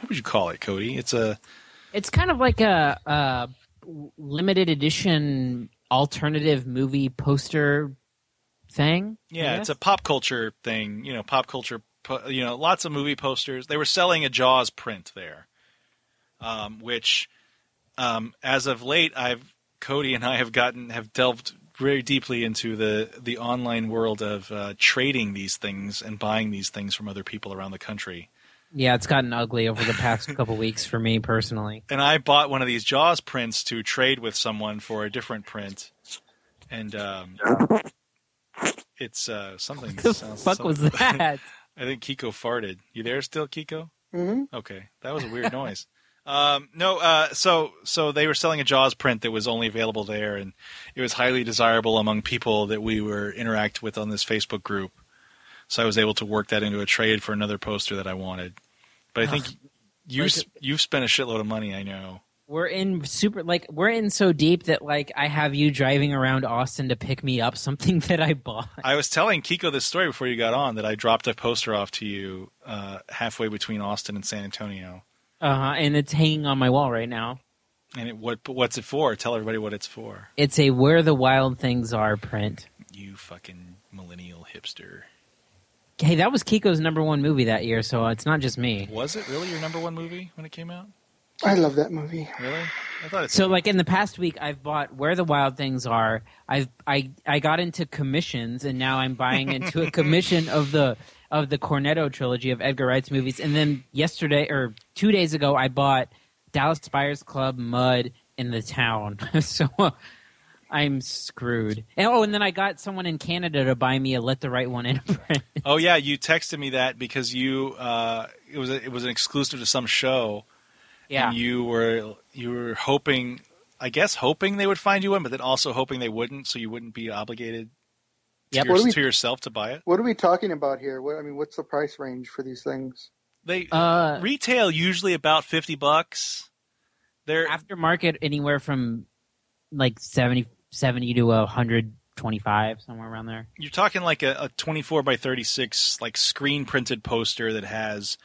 What would you call it, Cody? It's a It's kind of like a, a limited edition alternative movie poster thing. Yeah, it's a pop culture thing. You know, pop culture. You know, lots of movie posters. They were selling a Jaws print there, um, which, um, as of late, I've Cody and I have gotten have delved very deeply into the the online world of uh, trading these things and buying these things from other people around the country. yeah, it's gotten ugly over the past [laughs] couple weeks for me personally. And I bought one of these Jaws prints to trade with someone for a different print, and um, it's uh, something. [laughs] that The sounds- fuck was [laughs] that? I think Kiko farted. You there still, Kiko? hmm Okay, that was a weird noise. Um, no, uh, so so they were selling a Jaws print that was only available there, and it was highly desirable among people that we were interact with on this Facebook group. So I was able to work that into a trade for another poster that I wanted. But I think you like, you've spent a shitload of money. I know. We're in super like we're in so deep that like I have you driving around Austin to pick me up something [laughs] that I bought. I was telling Kiko this story before you got on that I dropped a poster off to you uh, halfway between Austin and San Antonio. Uh huh. And it's hanging on my wall right now. And it, what what's it for? Tell everybody what it's for. It's a "Where the Wild Things Are" print. You fucking millennial hipster. Hey, that was Kiko's number one movie that year, so it's not just me. Was it really your number one movie when it came out? I love that movie. Really? I thought it. So, like in the past week, I've bought "Where the Wild Things Are." I've I I got into commissions, and now I'm buying into a commission of the of the Cornetto trilogy of Edgar Wright's movies. And then yesterday or two days ago, I bought Dallas Buyers Club, Mud, in the Town. [laughs] so uh, I'm screwed. And oh, and then I got someone in Canada to buy me a Let the Right One In [laughs] print. oh yeah, you texted me that because you uh, it was a, it was an exclusive to some show. yeah. And you were you were hoping, I guess, hoping they would find you one, but then also hoping they wouldn't, so you wouldn't be obligated Yep. your- What we- to yourself to buy it. What are we talking about here? What, I mean, what's the price range for these things? They Uh, retail usually about fifty bucks. They're aftermarket anywhere from like 70, 70 to a hundred twenty five somewhere around there. you're talking like a, a 24 by 36 like screen printed poster that has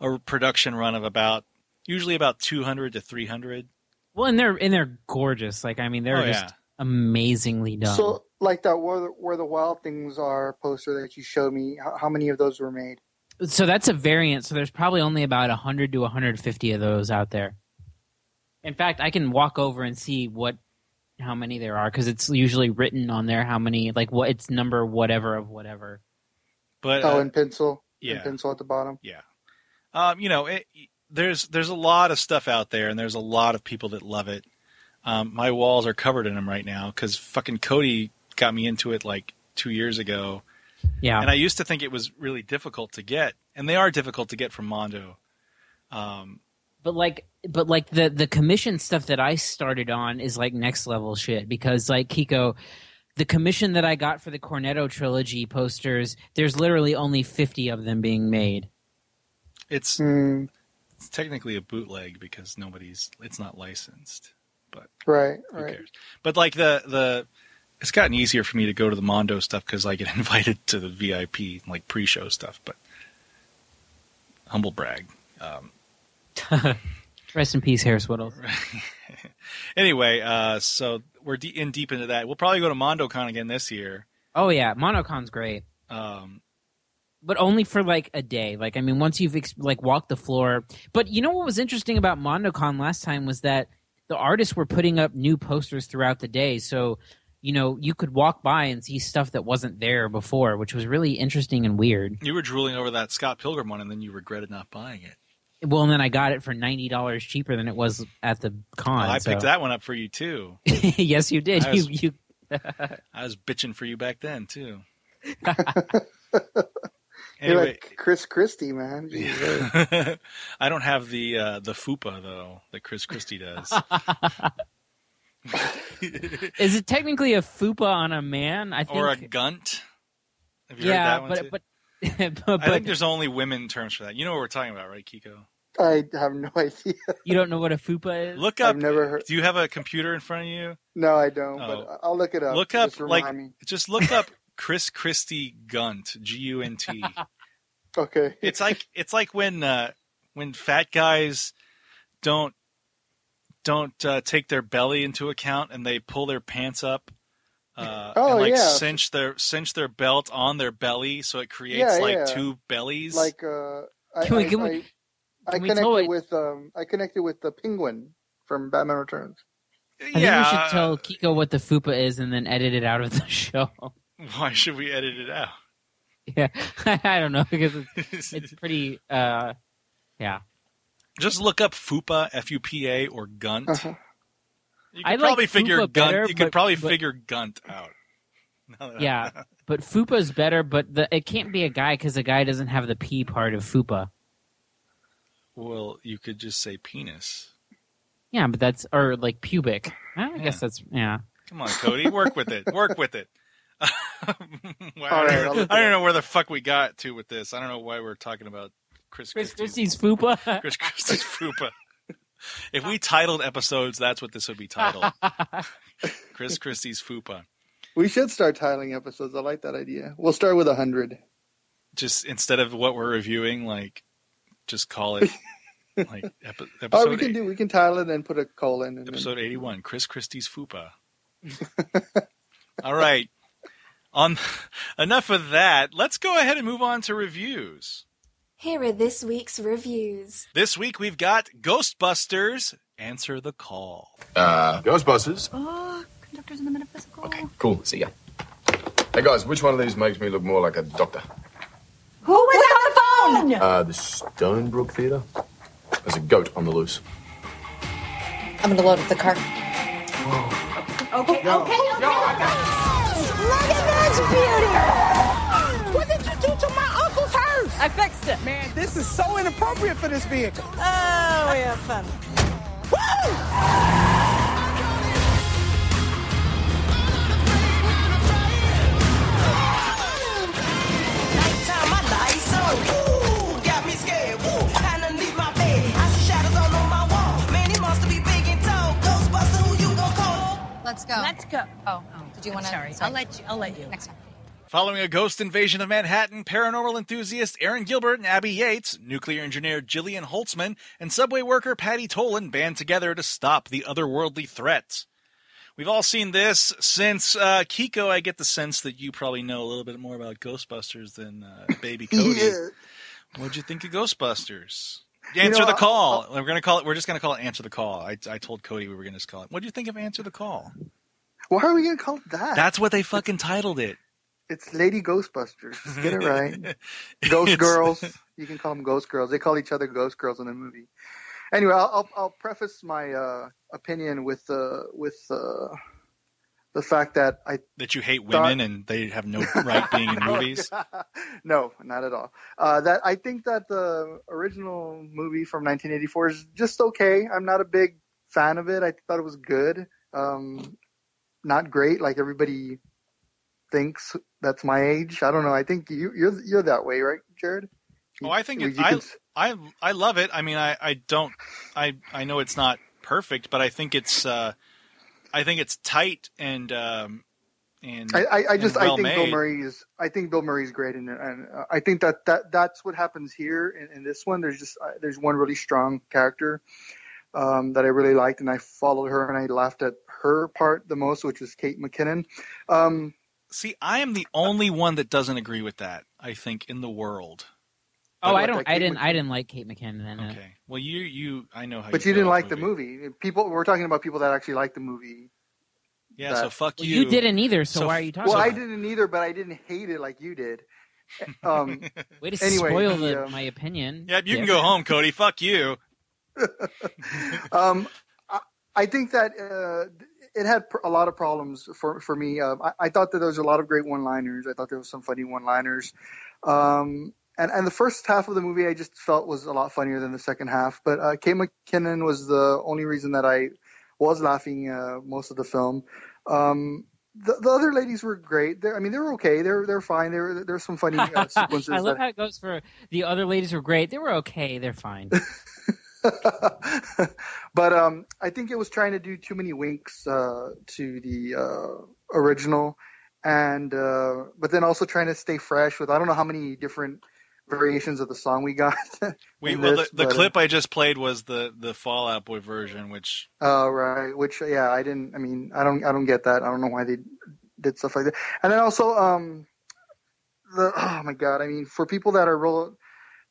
a production run of about usually about 200 to 300 Well, and they're and they're gorgeous. Like I mean, they're Oh, just yeah. amazingly done. So, like that where the, where the wild things are poster that you showed me. How, how many of those were made? So that's a variant. So there's probably only about hundred to 150 of those out there. In fact, I can walk over and see what how many there are because it's usually written on there how many like what it's number whatever of whatever. but oh, uh, in pencil. yeah In pencil at the bottom. yeah um, you know it, there's there's a lot of stuff out there and there's a lot of people that love it um, my walls are covered in them right now because fucking cody got me into it like two years ago Yeah, and i used to think it was really difficult to get and they are difficult to get from mondo um, but like but like the the commission stuff that I started on is like next level shit because like Kiko the commission that I got for the Cornetto trilogy posters there's literally only 50 of them being made. it's Hmm. it's technically a bootleg because nobody's it's not licensed but Right. who Right. cares but like the the it's gotten easier for me to go to the mondo stuff because i get [laughs] invited to the vip like pre-show stuff but humble brag um, [laughs] Rest in peace Harris Wittels. [laughs] anyway uh, so we're de- in deep into that we'll probably go to mondocon again this year Oh yeah, MondoCon's great. um, but only for like a day. Like I mean, once you've ex- like walked the floor. But you know what was interesting about MondoCon last time was that the artists were putting up new posters throughout the day, so you know you could walk by and see stuff that wasn't there before, which was really interesting and weird. you were drooling over that scott pilgrim one and then you regretted not buying it Well, and then I got it for ninety dollars cheaper than it was at the con. Well, i so- picked that one up for you too [laughs] yes, you did. I was- [laughs] You, you [laughs] i was bitching for you back then too You're like Chris Christie, man. I don't have the uh, the fupa though that Chris Christie does. [laughs] is it technically a fupa on a man? I think. or a gunt. Have you yeah, heard that one but but [laughs] but, I think there's only women terms for that. You know what we're talking about, right, Kiko? I have no [laughs] idea. you don't know what a fupa is. Look up. I've never heard. Do you have a computer in front of you? No, I don't. Oh. But I'll look it up. Look up Just like me. just look up Chris Christie Gunt G U N T. Okay. It's like it's like when uh, when fat guys don't don't uh, take their belly into account and they pull their pants up. Uh, Oh, and like yeah. cinch their cinch their belt on their belly so it creates Yeah, like yeah. two bellies. like uh, I, Can we- I, can we- I, I can we connected tell with um, I connected with the penguin from Batman Returns. I think we should tell Kiko what the fupa is and then edit it out of the [laughs] show. Why should we edit it out? yeah, [laughs] I don't know because it's [laughs] it's pretty. uh Yeah, Just look up FUPA, F U P A, or Gunt. Uh-huh. You I could like probably figure FUPA Gunt. better, you could but- probably but- figure Gunt out. [laughs] Now that I- yeah, [laughs] but fupa's better. But the it can't be a guy because a guy doesn't have the P part of fupa. Well, you could just say penis. Yeah, but that's or like pubic. I Yeah. guess that's yeah. Come on, Cody, work with it. Work with it. [laughs] Well, I, All right, don't, I'll know- look I it don't know where the fuck we got to with this. I don't know why we're talking about Chris, Chris Christie's, Christie's fupa. [laughs] Chris Christie's fupa. If we titled episodes, that's what this would be titled. [laughs] Chris Christie's fupa. We should start titling episodes. I like that idea. We'll start with a hundred. Just instead of what we're reviewing, like, just call it [laughs] like epi- Oh, episode. we can eight- do. We can title it and put a colon. And then- Episode 81, Chris Christie's Fupa. All right. On enough of that, let's go ahead and move on to reviews. Here are this week's reviews. This week we've got Ghostbusters Answer the Call. Uh, Ghostbusters. Oh, conductors in the metaphysical. Okay, cool. See ya. Hey guys, which one of these makes me look more like a doctor? Who was on the phone? Uh, the Stonebrook Theater. There's a goat on the loose. I'm gonna load up the car. Okay, okay, okay. Look at this beauty! I fixed it. Man, this is so inappropriate for this vehicle. Oh, we have fun. Nighttime, my lights on. Ooh, got me scared. Ooh, hiding underneath my bed. I see shadows all on my wall. Man, he must be big and tall. Ghostbuster, who you gon' call? Let's go. Let's go. oh, oh. did you want to? Sorry, I'll let you. I'll let you. Next time. Following a ghost invasion of Manhattan, paranormal enthusiast Erin Gilbert and Abby Yates, nuclear engineer Jillian Holtzmann, and subway worker Patty Tolan band together to stop the otherworldly threat. We've all seen this since uh, Kiko. I get the sense that you probably know a little bit more about Ghostbusters than uh, Baby Cody. [laughs] Yeah. What'd you think of Ghostbusters? You Answer know, the call. we're gonna call it. We're just gonna call it Answer the Call. I, I told Cody we were gonna just call it. What do you think of Answer the Call? Why are we gonna call it that? That's what they fucking titled it. It's Lady Ghostbusters. Get it right. [laughs] Ghost Girls. You can call them Ghost Girls. They call each other Ghost Girls in the movie. Anyway, I'll I'll, I'll preface my uh, opinion with uh, with uh, the fact that I That you hate women and they have no right being in [laughs] movies. no, not at all. Uh, that I think that the original movie from 1984 is just okay. I'm not a big fan of it. I thought it was good. Um, not great, like everybody thinks. That's my age. I don't know. I think you, you're you're that way, right, Jerrod? Oh, I think You- it, I, can- I I love it. I mean, I, I don't I I know it's not perfect, but I think it's uh, I think it's tight and um, and I, I, I just I think Bill. Murray is I think Bill Murray's great in it, and uh, I think that, that that's what happens here in, in this one. There's just uh, there's one really strong character um, that I really liked, and I followed her, and I laughed at her part the most, which was Kate McKinnon. Um, See, I am the only one that doesn't agree with that. I think in the world. Oh, But I don't. that I didn't. Mc- I didn't like Kate McKinnon in it. Okay. Well, you you I know how. but you, you didn't about like the movie. People we're talking about people that actually like the movie. Yeah. that- So fuck Well, you. you didn't either. So, So- why are you talking? Well, I about it? didn't either, but I didn't hate it like you did. [laughs] Um, Way to Anyway, spoil the, the, um, my opinion. Yep. You can go home, Cody. Fuck you. [laughs] um, [laughs] I, I think that uh, it had pr- a lot of problems for for me. Uh, I, I thought that there was a lot of great one-liners. I thought there was some funny one-liners. Um, and and the first half of the movie I just felt was a lot funnier than the second half. But uh, Kate McKinnon was the only reason that I was laughing uh, most of the film. Um, the, the other ladies were great. They're, I mean, they were okay. They're they're fine. There there's some funny uh, [laughs] sequences. I love that- how it goes for the other ladies were great. They were okay. They're fine. [laughs] [laughs] but um, I think it was trying to do too many winks uh, to the uh, original, and uh, but then also trying to stay fresh with I don't know how many different variations of the song we got. [laughs] We well, this, the, the uh, clip I just played was the the Fall Out Boy version, which Oh right, which yeah, I didn't. I mean, I don't. I don't get that. I don't know why they did stuff like that. And then also, um, the oh my god, I mean, for people that are real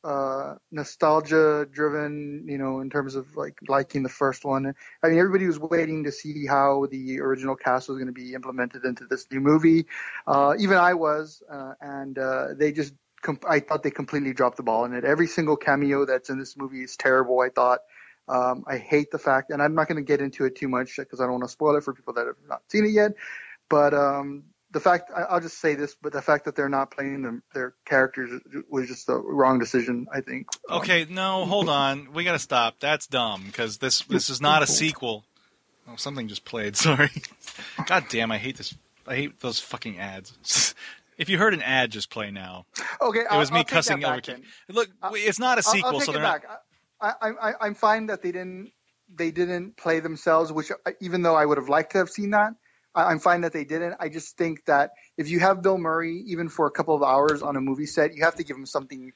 uh, nostalgia driven, you know, in terms of like liking the first one. I mean, everybody was waiting to see how the original cast was going to be implemented into this new movie. Uh, even I was, uh, and uh, they just. Com- I thought they completely dropped the ball in it. Every single cameo that's in this movie is terrible. I thought. Um, I hate the fact, and I'm not going to get into it too much because I don't want to spoil it for people that have not seen it yet. But um, the fact I, I'll just say this, but the fact that they're not playing them, their characters was just the wrong decision. I think. Um, Okay, no, hold on. We gotta stop. That's dumb because this this is not a sequel. Oh, something just played. [laughs] Sorry. God damn, I hate this. I hate those fucking ads. [laughs] if you heard an ad just play now, Okay, it was I'll, me I'll take cussing that over. back then. Look, it's not a I'll- sequel, I'll, take so it they're not. back. I, I, I, I'm fine that they didn't they didn't play themselves, which uh, even though I would have liked to have seen that, I, I'm fine that they didn't. I just think that if you have Bill Murray, even for a couple of hours on a movie set, you have to give him something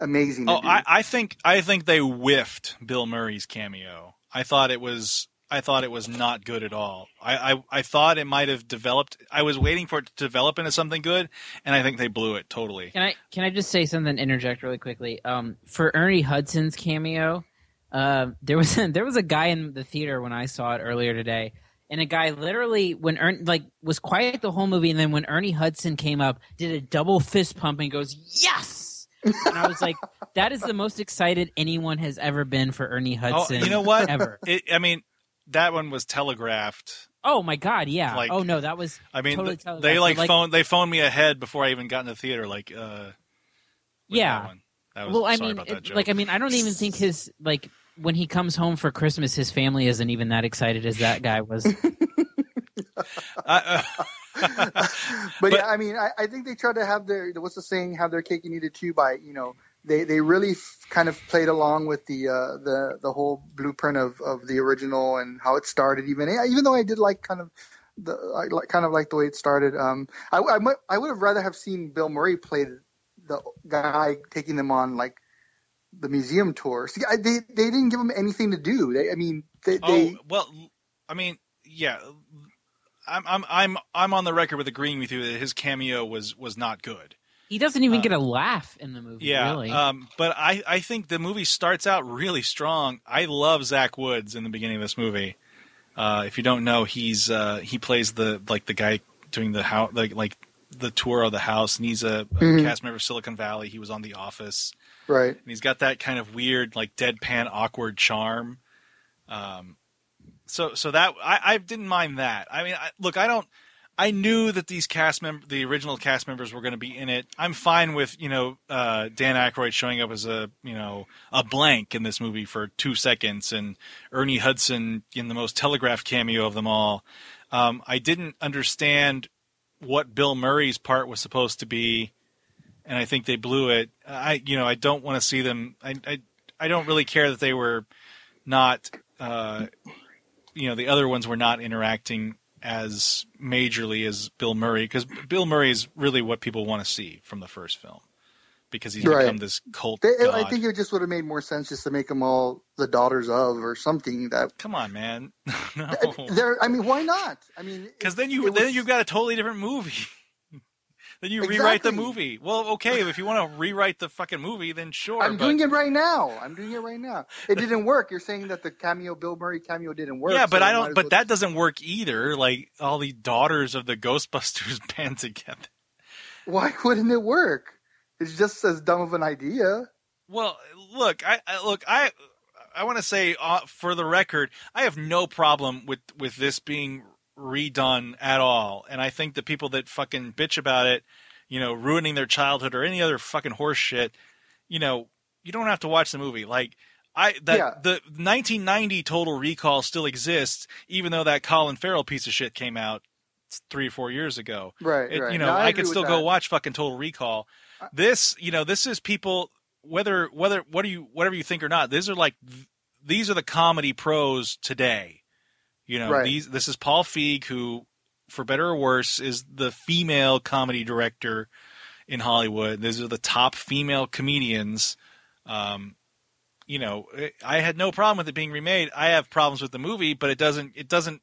amazing. Oh. I, I think I think they whiffed Bill Murray's cameo. I thought it was I thought it was not good at all. I, I, I thought it might have developed. I was waiting for it to develop into something good, and I think they blew it totally. Can I can I just say something? Interject really quickly. Um, for Ernie Hudson's cameo, uh, there was [laughs] there was a guy in the theater when I saw it earlier today, and a guy literally when Ern like was quiet the whole movie, and then when Ernie Hudson came up, did a double fist pump and goes yes. and I was like, [laughs] that is the most excited anyone has ever been for Ernie Oh, Hudson. you know what? Ever. It, I mean, that one was telegraphed. Oh my god, yeah. Like- oh no, that was. I mean, totally th- telegraphed. they like, But, phoned they phoned me ahead before I even got in the theater. Like, uh, Yeah. that one. That was, well, I sorry mean, about that it- joke. like, I mean, I don't even think his like when he comes home for Christmas, his family isn't even that excited as that guy was. [laughs] I- [laughs] but, yeah, I mean, I, I think they tried to have their what's the saying? Have their cake and eat it too. By you know, they they really f- kind of played along with the uh, the the whole blueprint of, of the original and how it started. Even even though I did like kind of the I like, kind of like the way it started. Um, I I, might, I would have rather have seen Bill Murray play the, the guy taking them on like the museum tour. See, I, they they didn't give him anything to do. They, I mean, they, they oh well, I mean, yeah. I'm I'm I'm I'm on the record with agreeing with you that his cameo was was not good. he doesn't even get a laugh in the movie. Yeah, really. um, but I, I think the movie starts out really strong. I love Zach Woods in the beginning of this movie. Uh, if you don't know, he's uh, he plays the like the guy doing the house like like the tour of the house, and he's a, a Mhm. cast member of Silicon Valley. He was on The Office, right. and he's got that kind of weird like deadpan awkward charm. Um, so so that I, I didn't mind that. I mean, I, look, I don't. I knew that these cast mem- the original cast members were going to be in it. I'm fine with you know uh, Dan Aykroyd showing up as a you know a blank in this movie for two seconds, and Ernie Hudson in the most telegraphed cameo of them all. Um, I didn't understand what Bill Murray's part was supposed to be, and I think they blew it. I you know I don't want to see them. I, I I don't really care that they were not. Uh, you know the other ones were not interacting as majorly as Bill Murray because Bill Murray is really what people want to see from the first film because he's Right. become this cult They, god. I think it just would have made more sense just to make them all the daughters of or something that. Come on, man. [laughs] no, I mean, why not? I mean, because then you then was- you've got a totally different movie. Then you rewrite the movie. Well, okay, if you want to rewrite the fucking movie, then sure. I'm but, doing it right now. I'm doing it right now. It didn't work. You're saying that the cameo, Bill Murray cameo, didn't work. yeah, but so I don't. But well that doesn't work either. Like all the daughters of the Ghostbusters [laughs] band together. Why wouldn't it work? It's just as dumb of an idea. Well, look, I, I look, I, I want to say uh, for the record, I have no problem with with this being redone at all, and I think the people that fucking bitch about it, you know, ruining their childhood or any other fucking horse shit, you know, you don't have to watch the movie. Like, I that Yeah. the 1990 Total Recall still exists, even though that Colin Farrell piece of shit came out three or four years ago. Right, It- right. You know, No, I I, could still go watch fucking Total Recall. This, you know, this is people whether whether what do you whatever you think or not. These are like these are the comedy pros today. You know, Right. these this is Paul Feig who for better or worse is the female comedy director in Hollywood. These are the top female comedians. Um, you know, I had no problem with it being remade. I have problems with the movie, but it doesn't it doesn't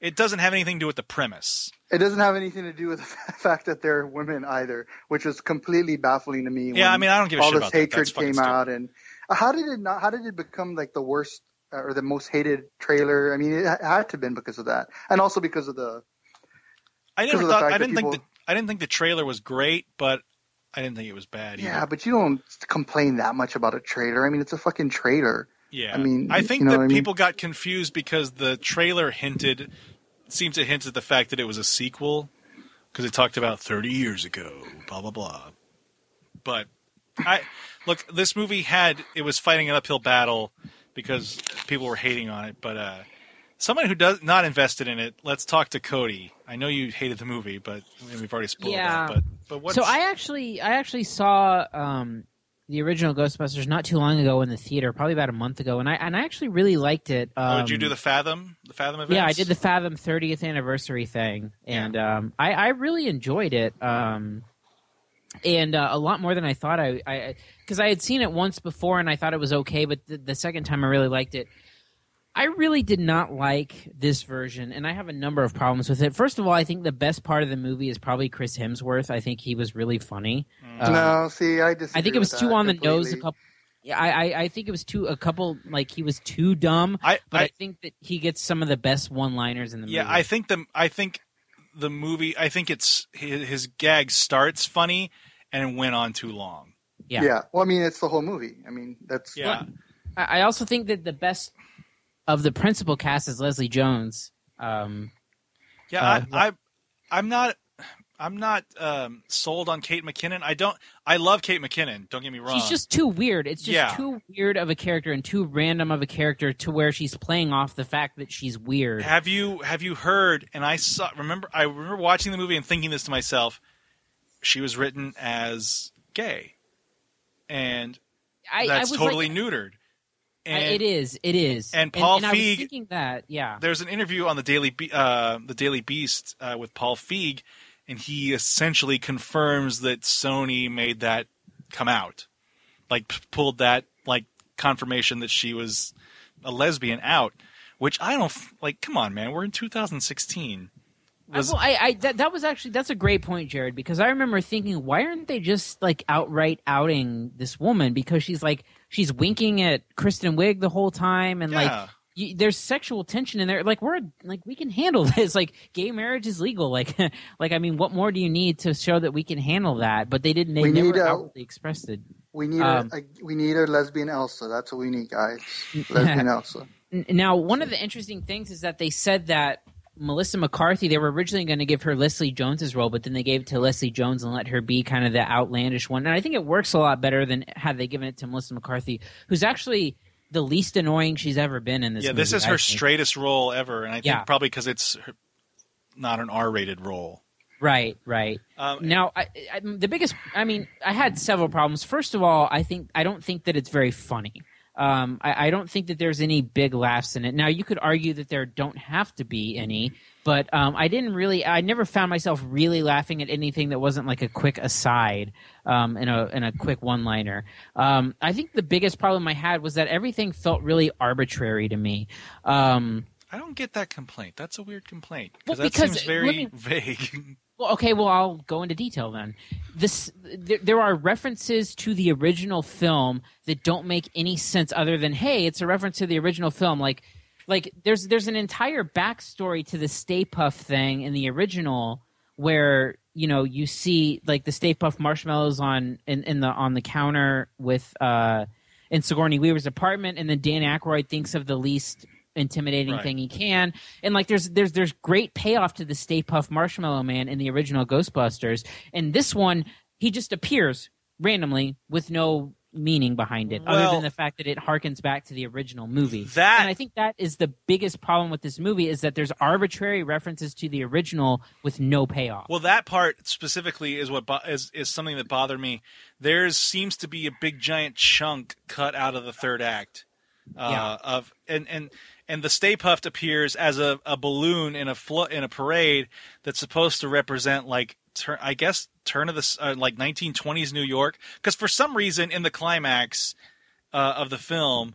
it doesn't have anything to do with the premise. It doesn't have anything to do with [laughs] the fact that they're women either, which was completely baffling to me. Yeah, I mean, I don't give a all shit this about that. hatred fucking came out, and how did it not? How did it become like the worst uh, Uh, or the most hated trailer? I mean, it had to have been because of that, and also because of the. I never thought I didn't think people- the, I didn't think the trailer was great, but I didn't think it was bad. Yeah, either. but you don't complain that much about a trailer. I mean, it's a fucking trailer. Yeah, I mean, I think you know that I mean? people got confused because the trailer hinted, seemed to hint at the fact that it was a sequel. because it talked about 30 years ago, blah blah blah. But I look, this movie had it was fighting an uphill battle because people were hating on it. But uh, someone who does not invested in it, let's talk to Cody. I know you hated the movie, but we've already spoiled Yeah. that. But but what's So I actually, I actually saw um, the original Ghostbusters not too long ago in the theater, probably about a month ago, and I and I actually really liked it. Um, oh, did you do the Fathom the Fathom event? Yeah, I did the Fathom 30th anniversary thing, and um, I, I really enjoyed it. Um, and uh, a lot more than I thought I, I, because I had seen it once before and I thought it was okay, but the, the second time I really liked it. I really did not like this version, and I have a number of problems with it. First of all, I think the best part of the movie is probably Chris Hemsworth. I think he was really funny. Um, no, see, I disagree I think it was too that on the nose. A couple. Yeah, I, I, I think it was too a couple like he was too dumb. I, but I, I think that he gets some of the best one-liners in the yeah, movie. Yeah, I think the I think the movie. I think it's his, his gag starts funny and went on too long. Yeah. Yeah. Well, I mean, it's the whole movie. I mean, that's Yeah. I I also think that the best of the principal cast is Leslie Jones. Um, Yeah, Uh, I, I, I'm not, I'm not um, sold on Kate McKinnon. I don't. I love Kate McKinnon. Don't get me wrong. she's just too weird. It's just Yeah. too weird of a character and too random of a character to where she's playing off the fact that she's weird. Have you have you heard? And I saw. Remember, I remember watching the movie and thinking this to myself. She was written as gay, and I, I that's was totally like, neutered. I- And it is. It is. and Paul and, I was Feig- thinking that. Yeah. there's an interview on the Daily Be- uh, the Daily Beast uh, with Paul Feig, and he essentially confirms that Sony made that come out, like p- pulled that like confirmation that she was a lesbian out, which I don't f- like. Come on, man, we're in 2016. Was- well, I, I that, that was actually that's a great point, Jerrod, because I remember thinking, why aren't they just like outright outing this woman because she's like she's winking at Kristen Wiig the whole time, and Yeah. like you, there's sexual tension in there. Like we're like we can handle [laughs] this. Like gay marriage is legal. Like [laughs] like I mean, what more do you need to show that we can handle that? But they didn't. They We never need a- expressed it. we need Um, a, a we need a lesbian Elsa. That's what we need, guys. [laughs] Lesbian Elsa. Now, one of the interesting things is that they said that Melissa McCarthy, they were originally going to give her Leslie Jones's role, but then they gave it to Leslie Jones and let her be kind of the outlandish one. And I think it works a lot better than had they given it to Melissa McCarthy, who's actually the least annoying she's ever been in this. yeah, this is I her think. straightest role ever, and I think Yeah. probably because it's her, not an R-rated role. Right, right. Um, now, I, I, the biggest, I mean, I had several problems. First of all, I think I don't think that it's very funny. Um, I, I don't think that there's any big laughs in it. Now, you could argue that there don't have to be any, but um, I didn't really. I never found myself really laughing at anything that wasn't like a quick aside um, in a in a quick one liner. Um, I think the biggest problem I had was that everything felt really arbitrary to me. Um, I don't get that complaint. That's a weird complaint Well, that because- seems very me- [laughs] vague. Well, okay. Well, I'll go into detail then. This there are references to the original film that don't make any sense other than hey, it's a reference to the original film. Like, like there's there's an entire backstory to the Stay Puft thing in the original where you know you see like the Stay Puft marshmallows on in, in the on the counter with uh in Sigourney Weaver's apartment, and then Dan Aykroyd thinks of the least intimidating Right. thing he can, and like there's there's there's great payoff to the Stay Puft Marshmallow Man in the original Ghostbusters, and this one he just appears randomly with no meaning behind it, other than the fact that it harkens back to the original movie. That- and I think that is the biggest problem with this movie is that there's arbitrary references to the original with no payoff. Well, that part specifically is what bo- is is something that bothered me. There seems to be a big giant chunk cut out of the third act. Uh, Yeah. Of and and and the Stay Puft appears as a, a balloon in a flo- in a parade that's supposed to represent like tur- I guess turn of the uh, like 1920s New York because for some reason in the climax uh, of the film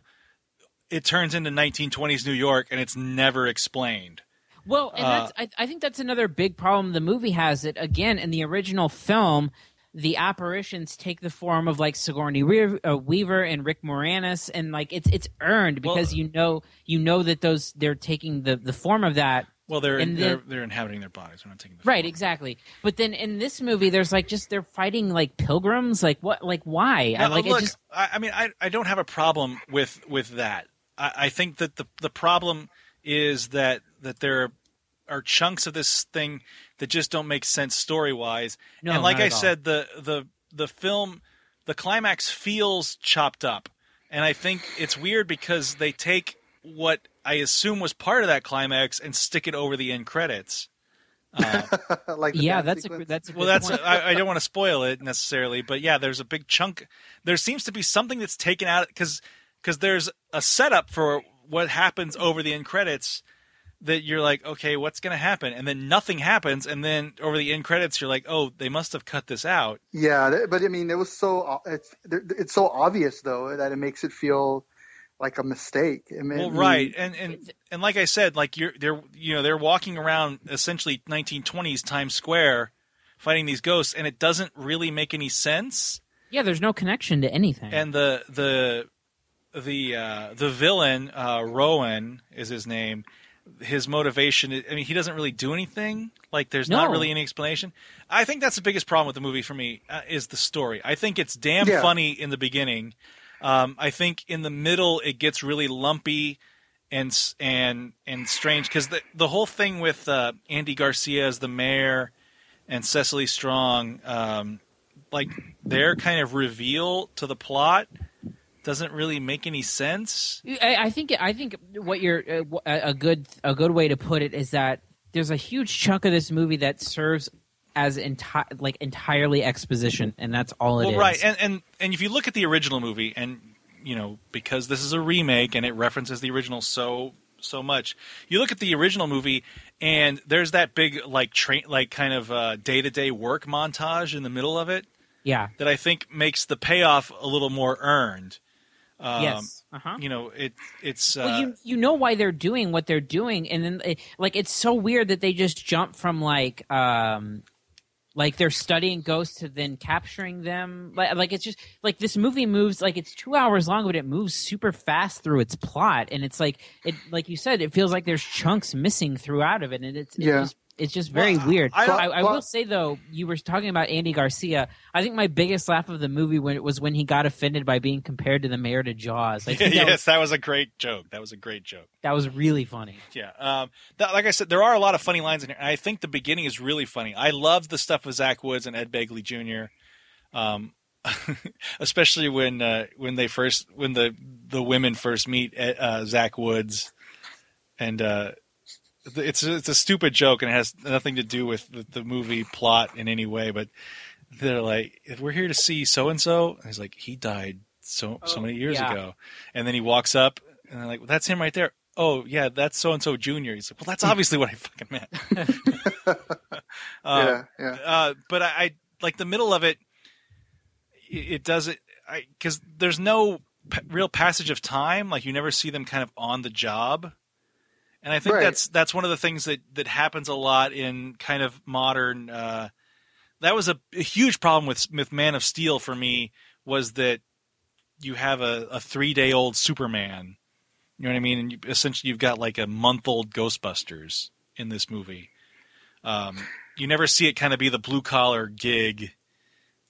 it turns into 1920s New York and it's never explained. Well, and Uh, that's I, I think that's another big problem the movie has. It again in the original film, the apparitions take the form of like Sigourney Weaver, uh, Weaver and Rick Moranis, and like it's it's earned because Well- you know you know that those they're taking the the form of that. Well, they're And they're, then- they're inhabiting their bodies. We're not taking the Right, exactly. But then in this movie, there's like just they're fighting like pilgrims. Like what? Like why? I like look, it just I, I mean, I, I don't have a problem with with that. I, I think that the the problem is that that there are chunks of this thing that just don't make sense story wise. No, and like I said, the the the film, the climax feels chopped up, and I think it's weird because they take what I assume was part of that climax and stick it over the end credits. Uh, [laughs] like yeah, dance that's a that's a Well, that's point. I, I don't want to spoil it necessarily, but yeah, there's a big chunk. There seems to be something that's taken out because because there's a setup for what happens over the end credits that you're like, okay, what's going to happen, and then nothing happens, and then over the end credits, you're like, oh, they must have cut this out. Yeah, but I mean, it was so uh, it's it's so obvious though that it makes it feel like a mistake. I mean, Well, I right, and and and like I said, like you're they're you know they're walking around essentially 1920s Times Square, fighting these ghosts, and it doesn't really make any sense. yeah, there's no connection to anything. and the the the uh, the villain uh, Rowan is his name. His motivation. I mean, he doesn't really do anything. Like, there's not really any explanation. I think that's the biggest problem with the movie for me uh, is the story. I think it's damn Yeah. funny in the beginning. Um, I think in the middle it gets really lumpy and and and strange because the the whole thing with uh, Andy Garcia as the mayor and Cecily Strong, um, like their kind of reveal to the plot doesn't really make any sense. I, I think I think what you're uh, a a good a good way to put it is that there's a huge chunk of this movie that serves as enti- like entirely exposition, and that's all it is. well, right, and and and if you look at the original movie, and you know because this is a remake and it references the original so so much, you look at the original movie, and there's that big like train like kind of day to day work montage in the middle of it yeah, that I think makes the payoff a little more earned. Um, yes, uh-huh. You know, it it's uh, well, you you know why they're doing what they're doing, and then eh, like it's so weird that they just jump from like um like they're studying ghosts to then capturing them. Like, like it's just like this movie moves like it's two hours long, but it moves super fast through its plot, and it's like it like you said, it feels like there's chunks missing throughout of it, and it's, it's Yeah. just it's just very Well, weird. I- I, I will say though, you were talking about Andy Garcia. I think my biggest laugh of the movie when was when he got offended by being compared to the mayor to Jaws. I [laughs] think that, yes, was, that was a great joke. That was a great joke. that was really funny. Yeah. Um, that, like I said, there are a lot of funny lines in here. I think the beginning is really funny. I love the stuff with Zach Woods and Ed Begley Jr. Um, [laughs] especially when uh, when they first when the the women first meet uh, Zach Woods, and uh, it's it's a stupid joke and it has nothing to do with the, the movie plot in any way. But they're like, "If we're here to see so and so," and he's like, "He died so so many years yeah. ago," and then he walks up and they're like, well, "That's him right there." Oh yeah, that's so and so Junior. He's like, "Well, that's [laughs] obviously what I fucking meant." uh, [laughs] [laughs] yeah, yeah. uh, but I, I like the middle of it. It, it doesn't because there's no p- real passage of time. Like you never see them kind of on the job, and I think Right. that's that's one of the things that that happens a lot in kind of modern. Uh, that was a, a huge problem with with Man of Steel for me was that you have a, a three day old Superman. You know what I mean? And you, essentially, you've got like a month old Ghostbusters in this movie. Um, you never see it kind of be the blue collar gig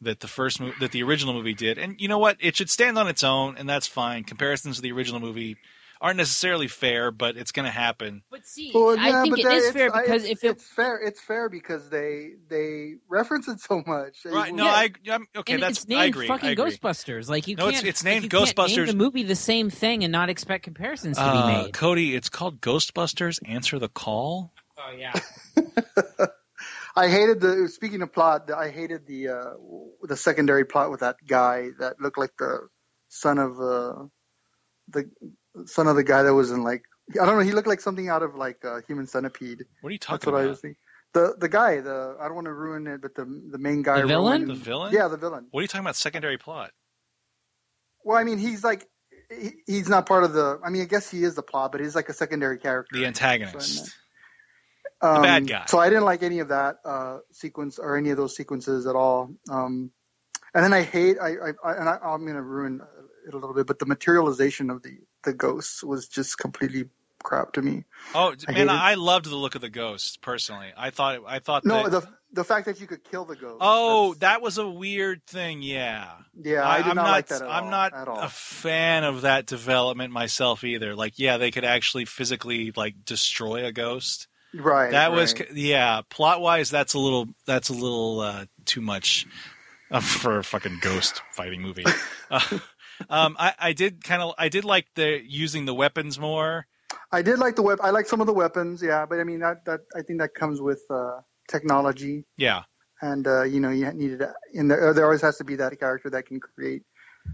that the first mo- that the original movie did. And you know what? It should stand on its own, and that's fine. Comparisons to the original movie aren't necessarily fair, but it's going to happen. But see, Well, I think but it that- is it's- fair because it's, if it it's fair, it's fair because they they reference it so much. Right? No, Yeah. I I'm, okay. and that's it's named I agree. fucking I agree. Ghostbusters. Like you No, it's- can't. it's like, named you can't name Ghostbusters- the movie the same thing and not expect comparisons to Uh, be made. Cody, it's called Ghostbusters. Answer the call. Oh yeah. [laughs] I hated the speaking of plot. I hated the uh, the secondary plot with that guy that looked like the son of uh, the son of the guy that was in like I don't know. He looked like something out of like uh, Human Centipede. What are you That's talking what I about? was thinking. The the guy. The I don't want to ruin it, but the the main guy. The villain? Rowan- The villain? Yeah, the villain. What are you talking about? Secondary plot. Well, I mean, he's like he, he's not part of the. I mean, I guess he is the plot, but he's like a secondary character. The antagonist. Um, bad guy. So I didn't like any of that uh, sequence or any of those sequences at all. Um, and then I hate I, I, I and I, I'm going to ruin it a little bit, but the materialization of the the ghosts was just completely crap to me. Oh I man, hate. I loved the look of the ghost. Personally, I thought. I thought. No, that, the the fact that you could kill the ghost. Oh, that was a weird thing. Yeah. Yeah, I did am not like that at I'm all, not at all. a fan of that development myself either. Like, yeah, they could actually physically like destroy a ghost. Right. that was right. yeah. Plot wise, that's a little that's a little uh, too much uh, for a fucking ghost fighting movie. [laughs] Uh, um, I, I did kind of I did like the using the weapons more. I did like the web. I like some of the weapons, yeah. But I mean, that that I think that comes with uh, technology, Yeah, and uh, you know, you needed in there. There always has to be that character that can create.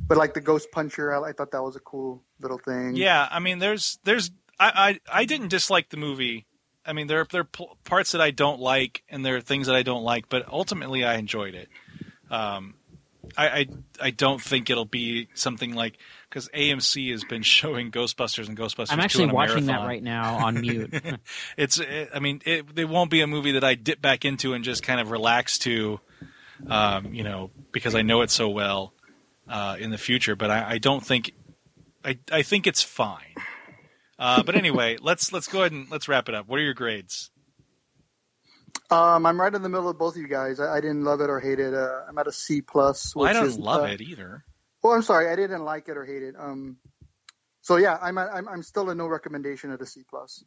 But like the Ghost Puncher, I, I thought that was a cool little thing. yeah. I mean, there's there's I I, I didn't dislike the movie. I mean, there there are p- parts that I don't like, and there are things that I don't like, but ultimately I enjoyed it. Um, I, I I don't think it'll be something like because AMC has been [laughs] showing Ghostbusters and Ghostbusters. I'm 2 actually watching that right now on [laughs] mute. [laughs] it's it, I mean it, it won't be a movie that I dip back into and just kind of relax to, um, you know, because I know it so well uh, in the future. But I, I don't think I I think it's fine. Uh, but anyway, let's let's go ahead and let's wrap it up. What are your grades? Um, I'm right in the middle of both of you guys. I, I didn't love it or hate it. Uh, I'm at a C plus. Well, I which don't is, love uh, it either. Well, I'm sorry, I didn't like it or hate it. Um, so yeah, I'm at, I'm I'm still a no recommendation at a C plus.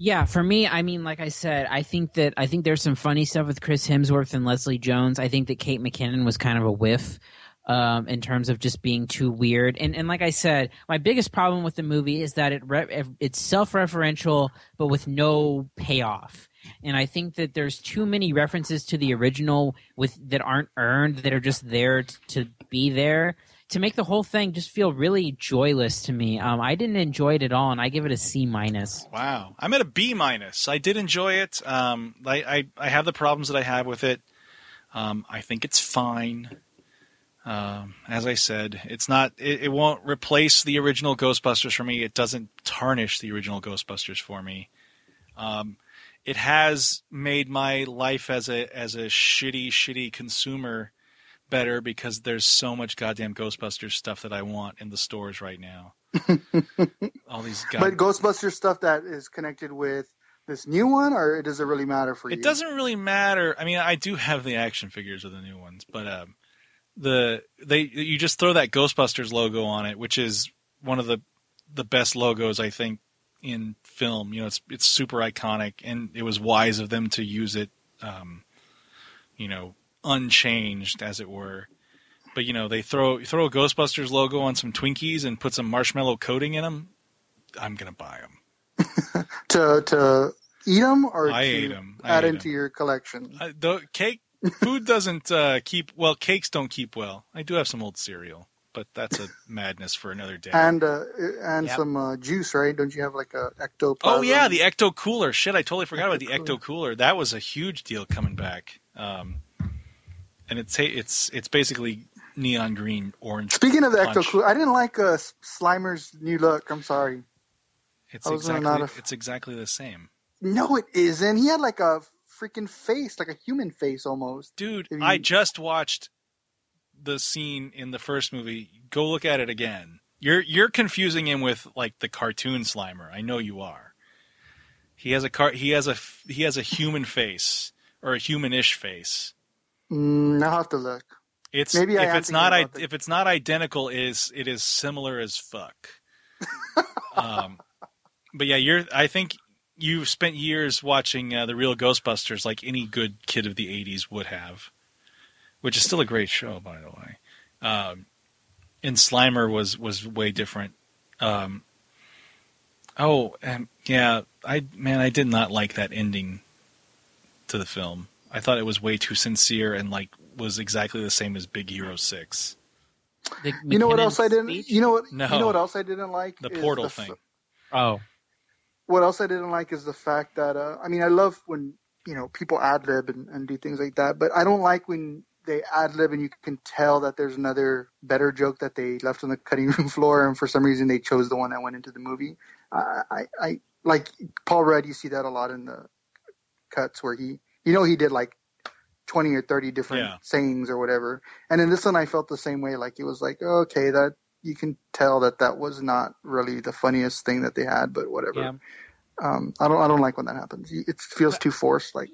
Yeah, for me, I mean, like I said, I think that I think there's some funny stuff with Chris Hemsworth and Leslie Jones. I think that Kate McKinnon was kind of a whiff um, in terms of just being too weird. And and like I said, my biggest problem with the movie is that it re- it's self-referential, but with no payoff. And I think that there's too many references to the original with that aren't earned that are just there t- to be there to make the whole thing just feel really joyless to me. Um, I didn't enjoy it at all, and I give it a C minus. Wow, I'm at a B minus. I did enjoy it. Um, I, I I have the problems that I have with it. Um, I think it's fine. Um, as I said, it's not. It, it won't replace the original Ghostbusters for me. It doesn't tarnish the original Ghostbusters for me. It has made my life as a as a shitty shitty consumer better because there's so much goddamn Ghostbusters stuff that I want in the stores right now. [laughs] All these god- But Ghostbusters stuff that is connected with this new one, or does it really matter for you? It doesn't really matter. I mean, I do have the action figures of the new ones, but um, the they you just throw that Ghostbusters logo on it, which is one of the the best logos I think in film. You know, it's it's super iconic, and it was wise of them to use it, um, you know, unchanged as it were. But you know, they throw throw a Ghostbusters logo on some Twinkies and put some marshmallow coating in them. I'm gonna buy them. [laughs] to to eat them or I to ate 'em. I add ate into your collection. Uh, the cake food doesn't uh, keep well. Cakes don't keep well. I do have some old cereal, but that's a madness for another day. And uh, and Yep. some uh, juice, right? Don't you have like a ectoplasm? oh yeah, the Ecto Cooler. Shit, I totally forgot about the Ecto Cooler. That was a huge deal coming back. Um, and it's it's it's basically neon green orange. Speaking of the ecto, I didn't like uh, Slimer's new look. I'm sorry. it's exactly it's exactly the same. No, it isn't. He had like a freaking face, like a human face almost. Dude, you- I just watched the scene in the first movie. Go look at it again. You're you're confusing him with like the cartoon Slimer. I know you are. He has a car. He has a he has a human face or a humanish face. Mm, I'll have to look. It's Maybe if it's not i- if it's not identical, it is it is similar as fuck. [laughs] um, but yeah, you're. I think you've spent years watching uh, the real Ghostbusters, like any good kid of the '80s would have, which is still a great show, by the way. Um, and Slimer was was way different. Um, oh, um, yeah, I man, I did not like that ending to the film. I thought it was way too sincere and like was exactly the same as Big Hero Six. The You know what else I didn't? speech? You know what? No. You know what else I didn't like? The is portal f- thing. Oh, What else I didn't like is the fact that uh, I mean I love when you know people ad lib and, and do things like that, but I don't like when they ad lib and you can tell that there's another better joke that they left on the cutting [laughs] room floor, and for some reason they chose the one that went into the movie. I I, I like Paul Rudd. You see that a lot in the cuts where he you know he did like 20 or 30 different Yeah. sayings or whatever. And in this one, I felt the same way. Like it was like, okay, that you can tell that that was not really the funniest thing that they had, but whatever. Yeah. Um, I don't, I don't like when that happens. It feels too forced. Like,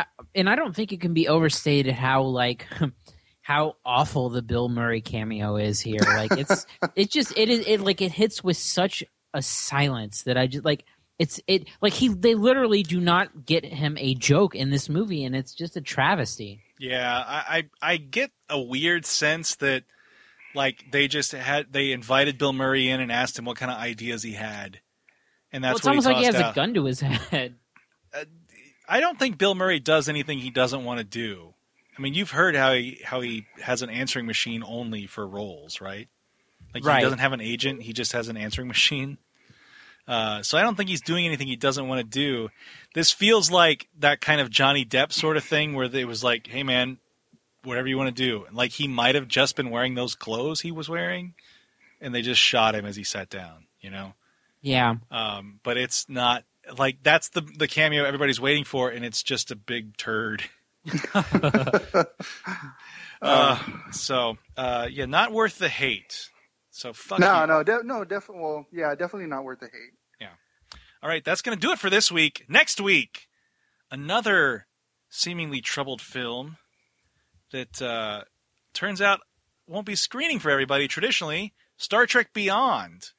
I- and I don't think it can be overstated how like [laughs] how awful the Bill Murray cameo is here. Like it's [laughs] it just it is it like it hits with such a silence that I just like It's it like he they literally do not get him a joke in this movie, and it's just a travesty. Yeah, I, I I get a weird sense that like they just had they invited Bill Murray in and asked him what kind of ideas he had, and Well, that's it's what almost he like he has tossed a gun to his [laughs] head. Uh, I don't think Bill Murray does anything he doesn't want to do. I mean, you've heard how he how he has an answering machine only for roles, right? Like Right. he doesn't have an agent; he just has an answering machine. Uh, so I don't think he's doing anything he doesn't want to do. This feels like that kind of Johnny Depp sort of thing, where it was like, "Hey, man, whatever you want to do." And like he might have just been wearing those clothes he was wearing, and they just shot him as he sat down. You know. Yeah. Um, but it's not like that's the the cameo everybody's waiting for, and it's just a big turd. [laughs] uh, so uh, yeah, not worth the hate. So fuck no, you. no, de- no, definitely. Well, yeah, definitely not worth the hate. Yeah. All right, that's going to do it for this week. Next week, another seemingly troubled film that uh, turns out won't be screening for everybody traditionally. Star Trek Beyond.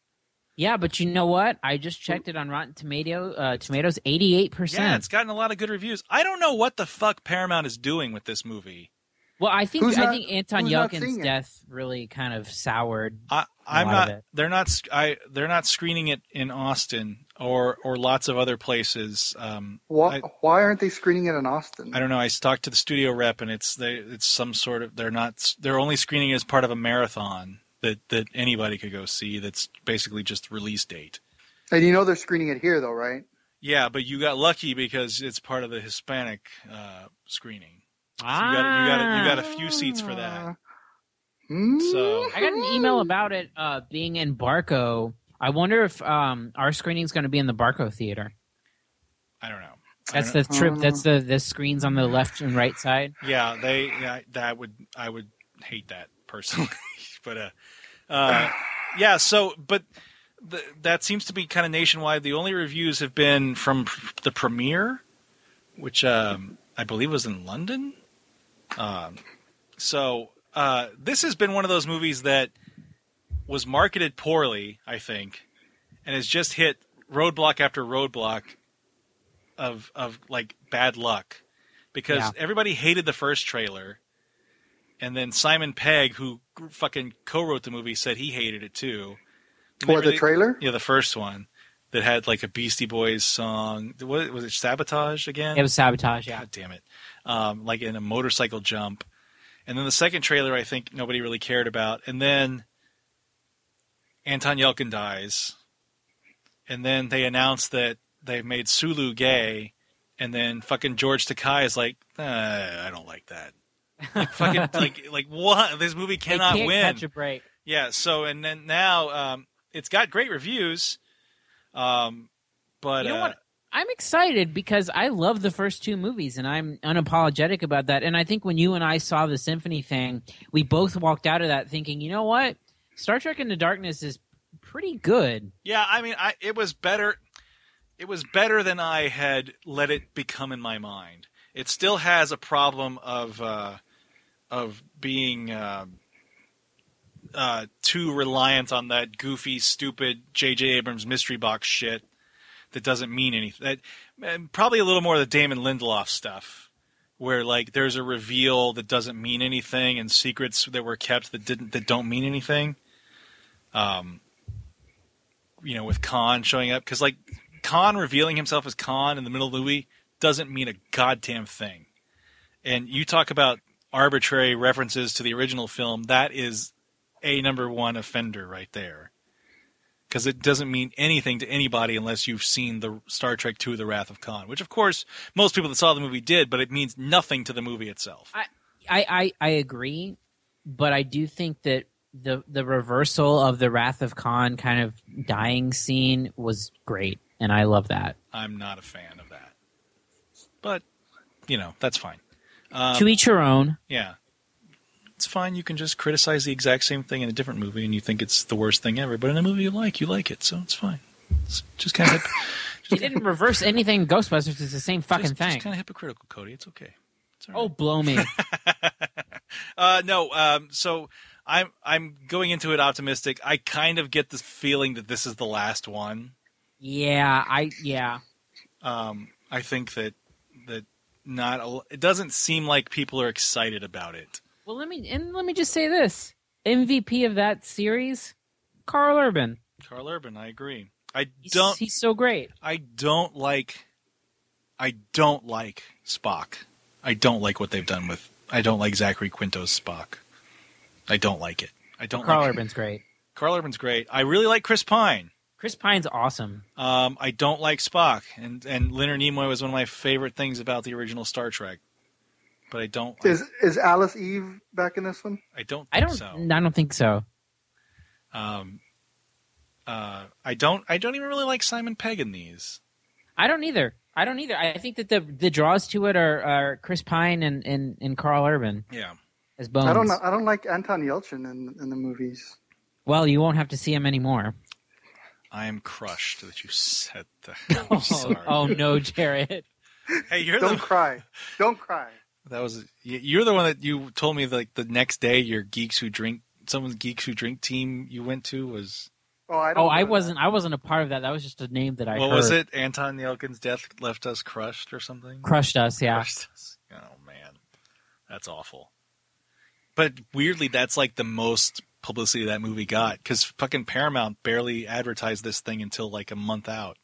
Yeah, but you know what? I just checked it on Rotten Tomato. Uh, Tomatoes, 88%. Yeah, it's gotten a lot of good reviews. I don't know what the fuck Paramount is doing with this movie. Well, I think Who's I not- think Anton who's not Yelchin's death really kind of soured. I, am lot of not. it. They're not. I. They're not screening it in Austin or or lots of other places. Um, Why, I, why aren't they screening it in Austin? I don't know. I talked to the studio rep, and it's they. It's some sort of. They're not. They're only screening it as part of a marathon that that anybody could go see. That's basically just release date. And you know they're screening it here, though, right? Yeah, but you got lucky because it's part of the Hispanic uh, screening. So you got you got you got a few seats for that. So I got an email about it uh, being in Barco. I wonder if um, our screening is going to be in the Barco theater. I don't know. That's I the don't- trip. That's the the screens on the left and right side. Yeah, they. Yeah, that would. I would hate that personally, [laughs] but uh, uh, yeah. So, but the, that seems to be kind of nationwide. The only reviews have been from pr- the premiere, which um, I believe was in London. Um, so uh, this has been one of those movies that was marketed poorly, I think, and has just hit roadblock after roadblock of of like bad luck because Yeah. everybody hated the first trailer, and then Simon Pegg, who fucking co-wrote the movie, said he hated it too. And What, the trailer? Yeah, the first one that had like a Beastie Boys song. What was it? Sabotage again? It was sabotage. Yeah. God damn it! Um, like in a motorcycle jump, and then the second trailer, I think nobody really cared about, and then Anton Yelchin dies, and then they announced that they've made Sulu gay, and then fucking George Takei is like, uh, I don't like that. Like [laughs] fucking like like what? This movie cannot they can't win. catch a break. Yeah. So and then now um, it's got great reviews, um, but You know uh? I'm excited because I love the first two movies and I'm unapologetic about that. And I think when you and I saw the symphony thing, we both walked out of that thinking, you know what? Star Trek Into Darkness is pretty good. Yeah, I mean, I, it was better. It was better than I had let it become in my mind. It still has a problem of uh, of being uh, uh, too reliant on that goofy, stupid J.J. Abrams mystery box shit that doesn't mean anything. That, probably a little more of the Damon Lindelof stuff, where like there's a reveal that doesn't mean anything and secrets that were kept that didn't that don't mean anything. Um, you know, with Khan showing up because like Khan revealing himself as Khan in the middle of the movie doesn't mean a goddamn thing. And you talk about arbitrary references to the original film, that is a number one offender right there. Because it doesn't mean anything to anybody unless you've seen the Star Trek II: The Wrath of Khan, which of course most people that saw the movie did, but it means nothing to the movie itself. I, I, I, I agree, but I do think that the the reversal of the Wrath of Khan kind of dying scene was great, and I love that. I'm not a fan of that, but you know that's fine. Um, to each your own. Yeah. It's fine. You can just criticize the exact same thing in a different movie and you think it's the worst thing ever. But in a movie you like, you like it. So it's fine. It's just kind of hip- [laughs] He didn't reverse anything. Ghostbusters It's the same fucking just, thing. just kind of hypocritical, Cody. It's okay. oh, blow me! [laughs] Uh, no. Um, so I'm I'm going into it optimistic. I kind of get the feeling that this is the last one. Yeah, I yeah. Um, I think that not a, it doesn't seem like people are excited about it. Well, let me and let me just say this: MVP of that series, Carl Urban. Carl Urban, I agree. I He's, don't. He's so great. I don't like. I don't like Spock. I don't like what they've done with. I don't like Zachary Quinto's Spock. I don't like it. I don't. Carl like Urban's great. Carl Urban's great. I really like Chris Pine. Chris Pine's awesome. Um, I don't like Spock, and and Leonard Nimoy was one of my favorite things about the original Star Trek. But I don't. Is is Alice Eve back in this one? I don't. Think I don't. So. I don't think so. Um, uh, I don't. I don't even really like Simon Pegg in these. I don't either. I don't either. I think that the the draws to it are, are Chris Pine and, and, and Carl Urban Yeah. as Bones. I don't know. I don't like Anton Yelchin in in the movies. Well, you won't have to see him anymore. I am crushed that you said that. [laughs] Oh, I'm sorry. oh no, Jerrod. Hey, you're Don't the cry. Don't cry. that was you- you're the one that you told me like the next day your geeks who drink someone's geeks who drink team you went to was Oh, I don't. Oh, I wasn't. I wasn't a part of that. That was just a name that I what heard. was it? Anton Yelchin's death left us crushed or something. Crushed us. Yeah. Crushed us. Oh man, that's awful. But weirdly, that's like the most publicity that movie got because fucking Paramount barely advertised this thing until like a month out.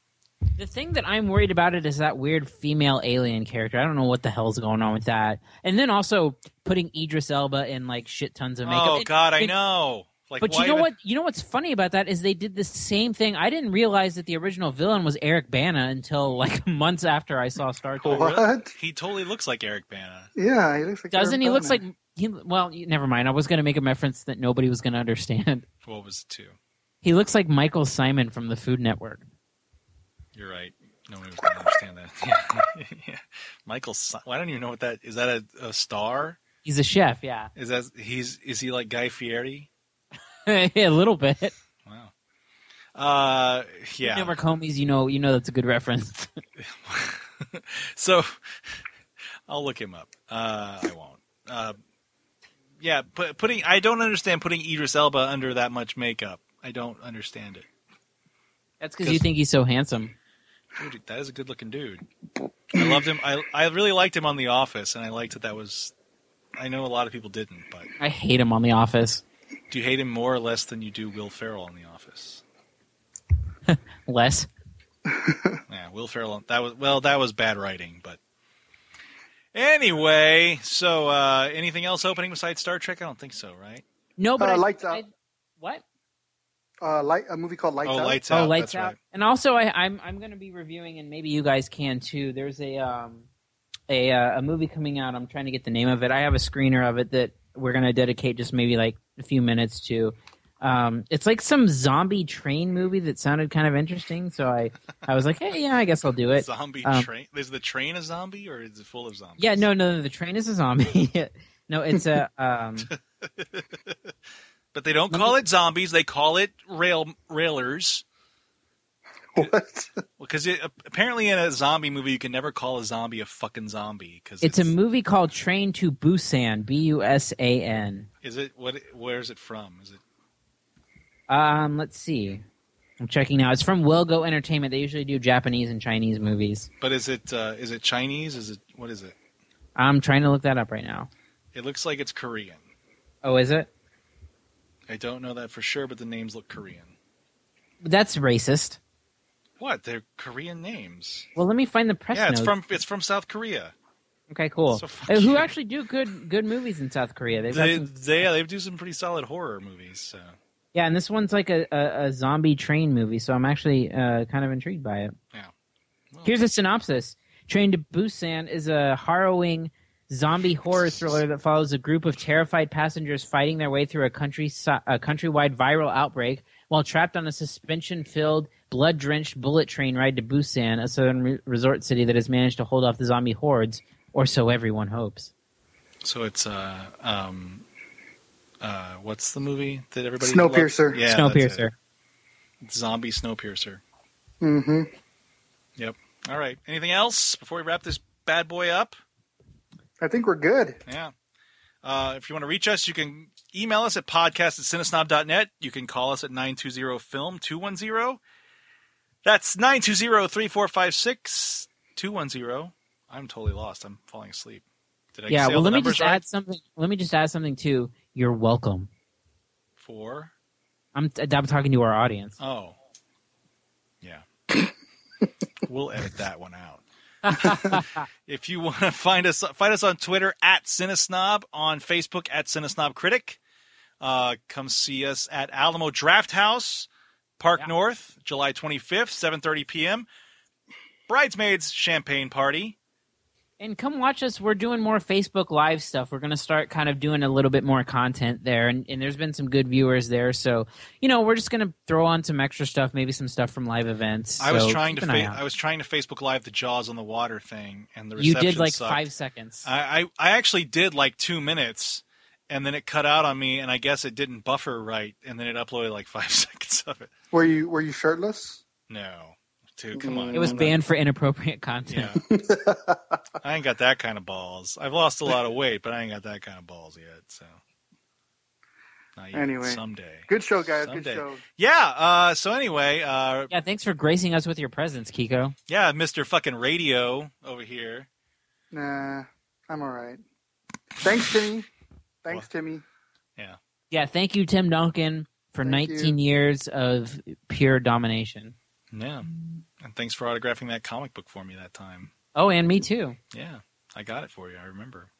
The thing that I'm worried about it is that weird female alien character. I don't know what the hell's going on with that. And then also putting Idris Elba in like shit tons of makeup. Oh It- God, I it- know. Like, but why you know even- what? You know what's funny about that is they did the same thing. I didn't realize that the original villain was Eric Bana until like [laughs] months after I saw Star Trek. What? He totally looks like Eric Bana. Yeah, he looks like. Doesn't he? Eric Looks like Bana. He. Well, never mind. I was going to make a reference that nobody was going to understand. [laughs] What was it too? He looks like Michael Symon from the Food Network. You're right. Nobody was going to understand that. [laughs] Yeah. yeah. [laughs] Michael, Si- well, I don't even know what that is. That a, a star? He's a chef. Yeah, Is that he's is he like Guy Fieri? a little bit. Wow. Uh, yeah. Network homies, you know, you know that's a good reference. so I'll look him up. Uh, I won't. Uh, yeah, put, putting I don't understand putting Idris Elba under that much makeup. I don't understand it. That's because you think he's so handsome. Dude, that is a good looking dude. I loved him. I I really liked him on The Office, and I liked that that was. I know a lot of people didn't, but I hate him on The Office. do you hate him more or less than you do Will Ferrell in The Office? [laughs] Less. [laughs] Yeah, Will Ferrell. That was well, that was bad writing, anyway. So, uh, anything else opening besides Star Trek? I don't think so, right? No, but Uh, I, Lights Out. I- what? Uh, light a movie called Lights oh, Out. Lights out. oh, Out. Lights that's Out. right. And also, I, I'm I'm going to be reviewing, and maybe you guys can too. There's a um a uh, a movie coming out. I'm trying to get the name of it. I have a screener of it that we're going to dedicate just maybe like a few minutes to. Um, it's like some zombie train movie that sounded kind of interesting. So I I was like, hey, yeah, I guess I'll do it. Zombie Um, train. Is the train a zombie or is it full of zombies? Yeah, no, no, no, the train is a zombie. [laughs] no, it's a um. [laughs] But they don't call it zombies. They call it rail railers. What? [laughs] Because it, apparently in a zombie movie, you can never call a zombie a fucking zombie. Because It's a movie called Train to Busan. B U S A N. Is it what? Where is it from? Is it? Um, let's see. I'm checking now. It's from Well Go Entertainment. They usually do Japanese and Chinese movies. But is it? Uh, is it Chinese? Is it? What is it? I'm trying to look that up right now. It looks like it's Korean. Oh, is it? I don't know that for sure, but the names look Korean. That's racist. What? They're Korean names. Well, let me find the press yeah, it's notes. from it's from South Korea. Okay, cool. So Uh, who you. actually do good good movies in South Korea? They've They, some, they yeah, they do some pretty solid horror movies. So. Yeah, and this one's like a, a, a zombie train movie, so I'm actually uh, kind of intrigued by it. Yeah. Here's a synopsis: Train to Busan is a harrowing zombie horror thriller that follows a group of terrified passengers fighting their way through a country a countrywide viral outbreak while trapped on a suspension-filled, blood-drenched bullet train ride to Busan, a southern re- resort city that has managed to hold off the zombie hordes, or so everyone hopes. So it's uh um uh what's the movie that everybody Snowpiercer. loved? Yeah, that's Snowpiercer. Zombie Snowpiercer. Mm-hmm. Yep. All right. Anything else before we wrap this bad boy up? I think we're good. Yeah. Uh, if you want to reach us, you can email us at podcast at cinesnob.net. You can call us at 920-film 210. That's 920-3456-210. I'm totally lost. I'm falling asleep. Did I yeah. Well, let me numbers just right? add something. Let me just add something too. You're welcome. For? I'm I'm talking to our audience. Oh. Yeah. [laughs] we'll edit that one out. [laughs] if you want to find us, find us on Twitter at Cinesnob, on Facebook at Cinesnob Critic. Uh, come see us at Alamo Drafthouse, Park North, July 25th, 7:30 p.m. Bridesmaids Champagne Party. And come watch us. We're doing more Facebook Live stuff. We're going to start kind of doing a little bit more content there. And, and there's been some good viewers there. So, you know, we're just going to throw on some extra stuff, maybe some stuff from live events. I was trying to fa- I was trying to Facebook Live the Jaws on the Water thing, and the You reception did like sucked. five seconds. I, I I actually did like two minutes, and then it cut out on me, and I guess it didn't buffer right, and then it uploaded like [laughs] five seconds of it. Were you were you shirtless? No, dude, come on. It was banned for inappropriate content. I ain't got that kind of balls. I've lost a lot of weight, but I ain't got that kind of balls yet. So, not yet. Anyway, someday. Good show, guys. Someday. Good show. Yeah. Uh, so anyway, uh, Yeah, thanks for gracing us with your presence, Kiko. yeah, Mister Fucking Radio over here. Nah, I'm all right. Thanks, Timmy. Thanks, Timmy. Yeah. Yeah, thank you, Tim Duncan, for Thank 19 years of pure domination. Yeah. And thanks for autographing that comic book for me that time. Oh, and me too. Yeah, I got it for you. I remember.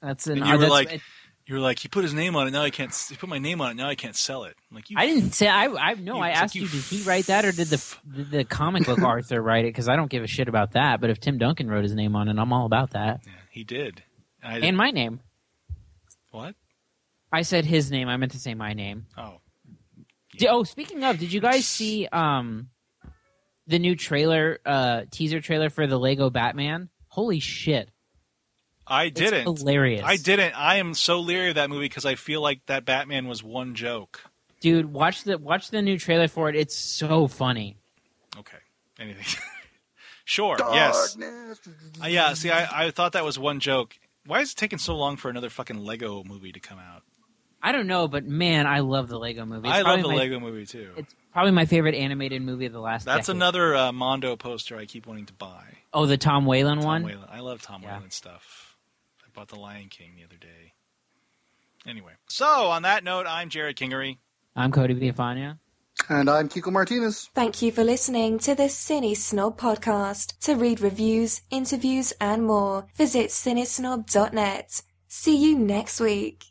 That's an. And you uh, were like, you were like, he put his name on it. Now I can't. He put my name on it. Now I can't sell it. I'm like, you. I didn't say. I. I no. You- I it's like asked you you. Did he write that, or did the did the comic book [laughs] Arthur write it? Because I don't give a shit about that. But if Tim Duncan wrote his name on it, I'm all about that. Yeah, He did. I And my name. What? I said his name. I meant to say my name. Oh. Di- oh, speaking of, did you guys see um the new trailer, uh teaser trailer for the Lego Batman? Holy shit! I didn't. hilarious. I didn't. I am so leery of that movie because I feel like that Batman was one joke. Dude, watch the watch the new trailer for it. It's so funny. Okay. Anything. [laughs] sure. Yes. Uh, yeah. See, I, I thought that was one joke. Why is it taking so long for another fucking Lego movie to come out? I don't know, but man, I love the Lego movie. It's I love probably the my- Lego movie too. It's probably my favorite animated movie of the last. That's decade. another uh, Mondo poster I keep wanting to buy. Oh, the Tom Whalen Tom one. Whalen. I love Tom Whalen stuff. I bought The Lion King the other day. Anyway, so on that note, I'm Jerrod Kingery. I'm Cody Villafana. And I'm Kiko Martinez. Thank you for listening to the CineSnob podcast. To read reviews, interviews, and more, visit cinesnob.net. See you next week.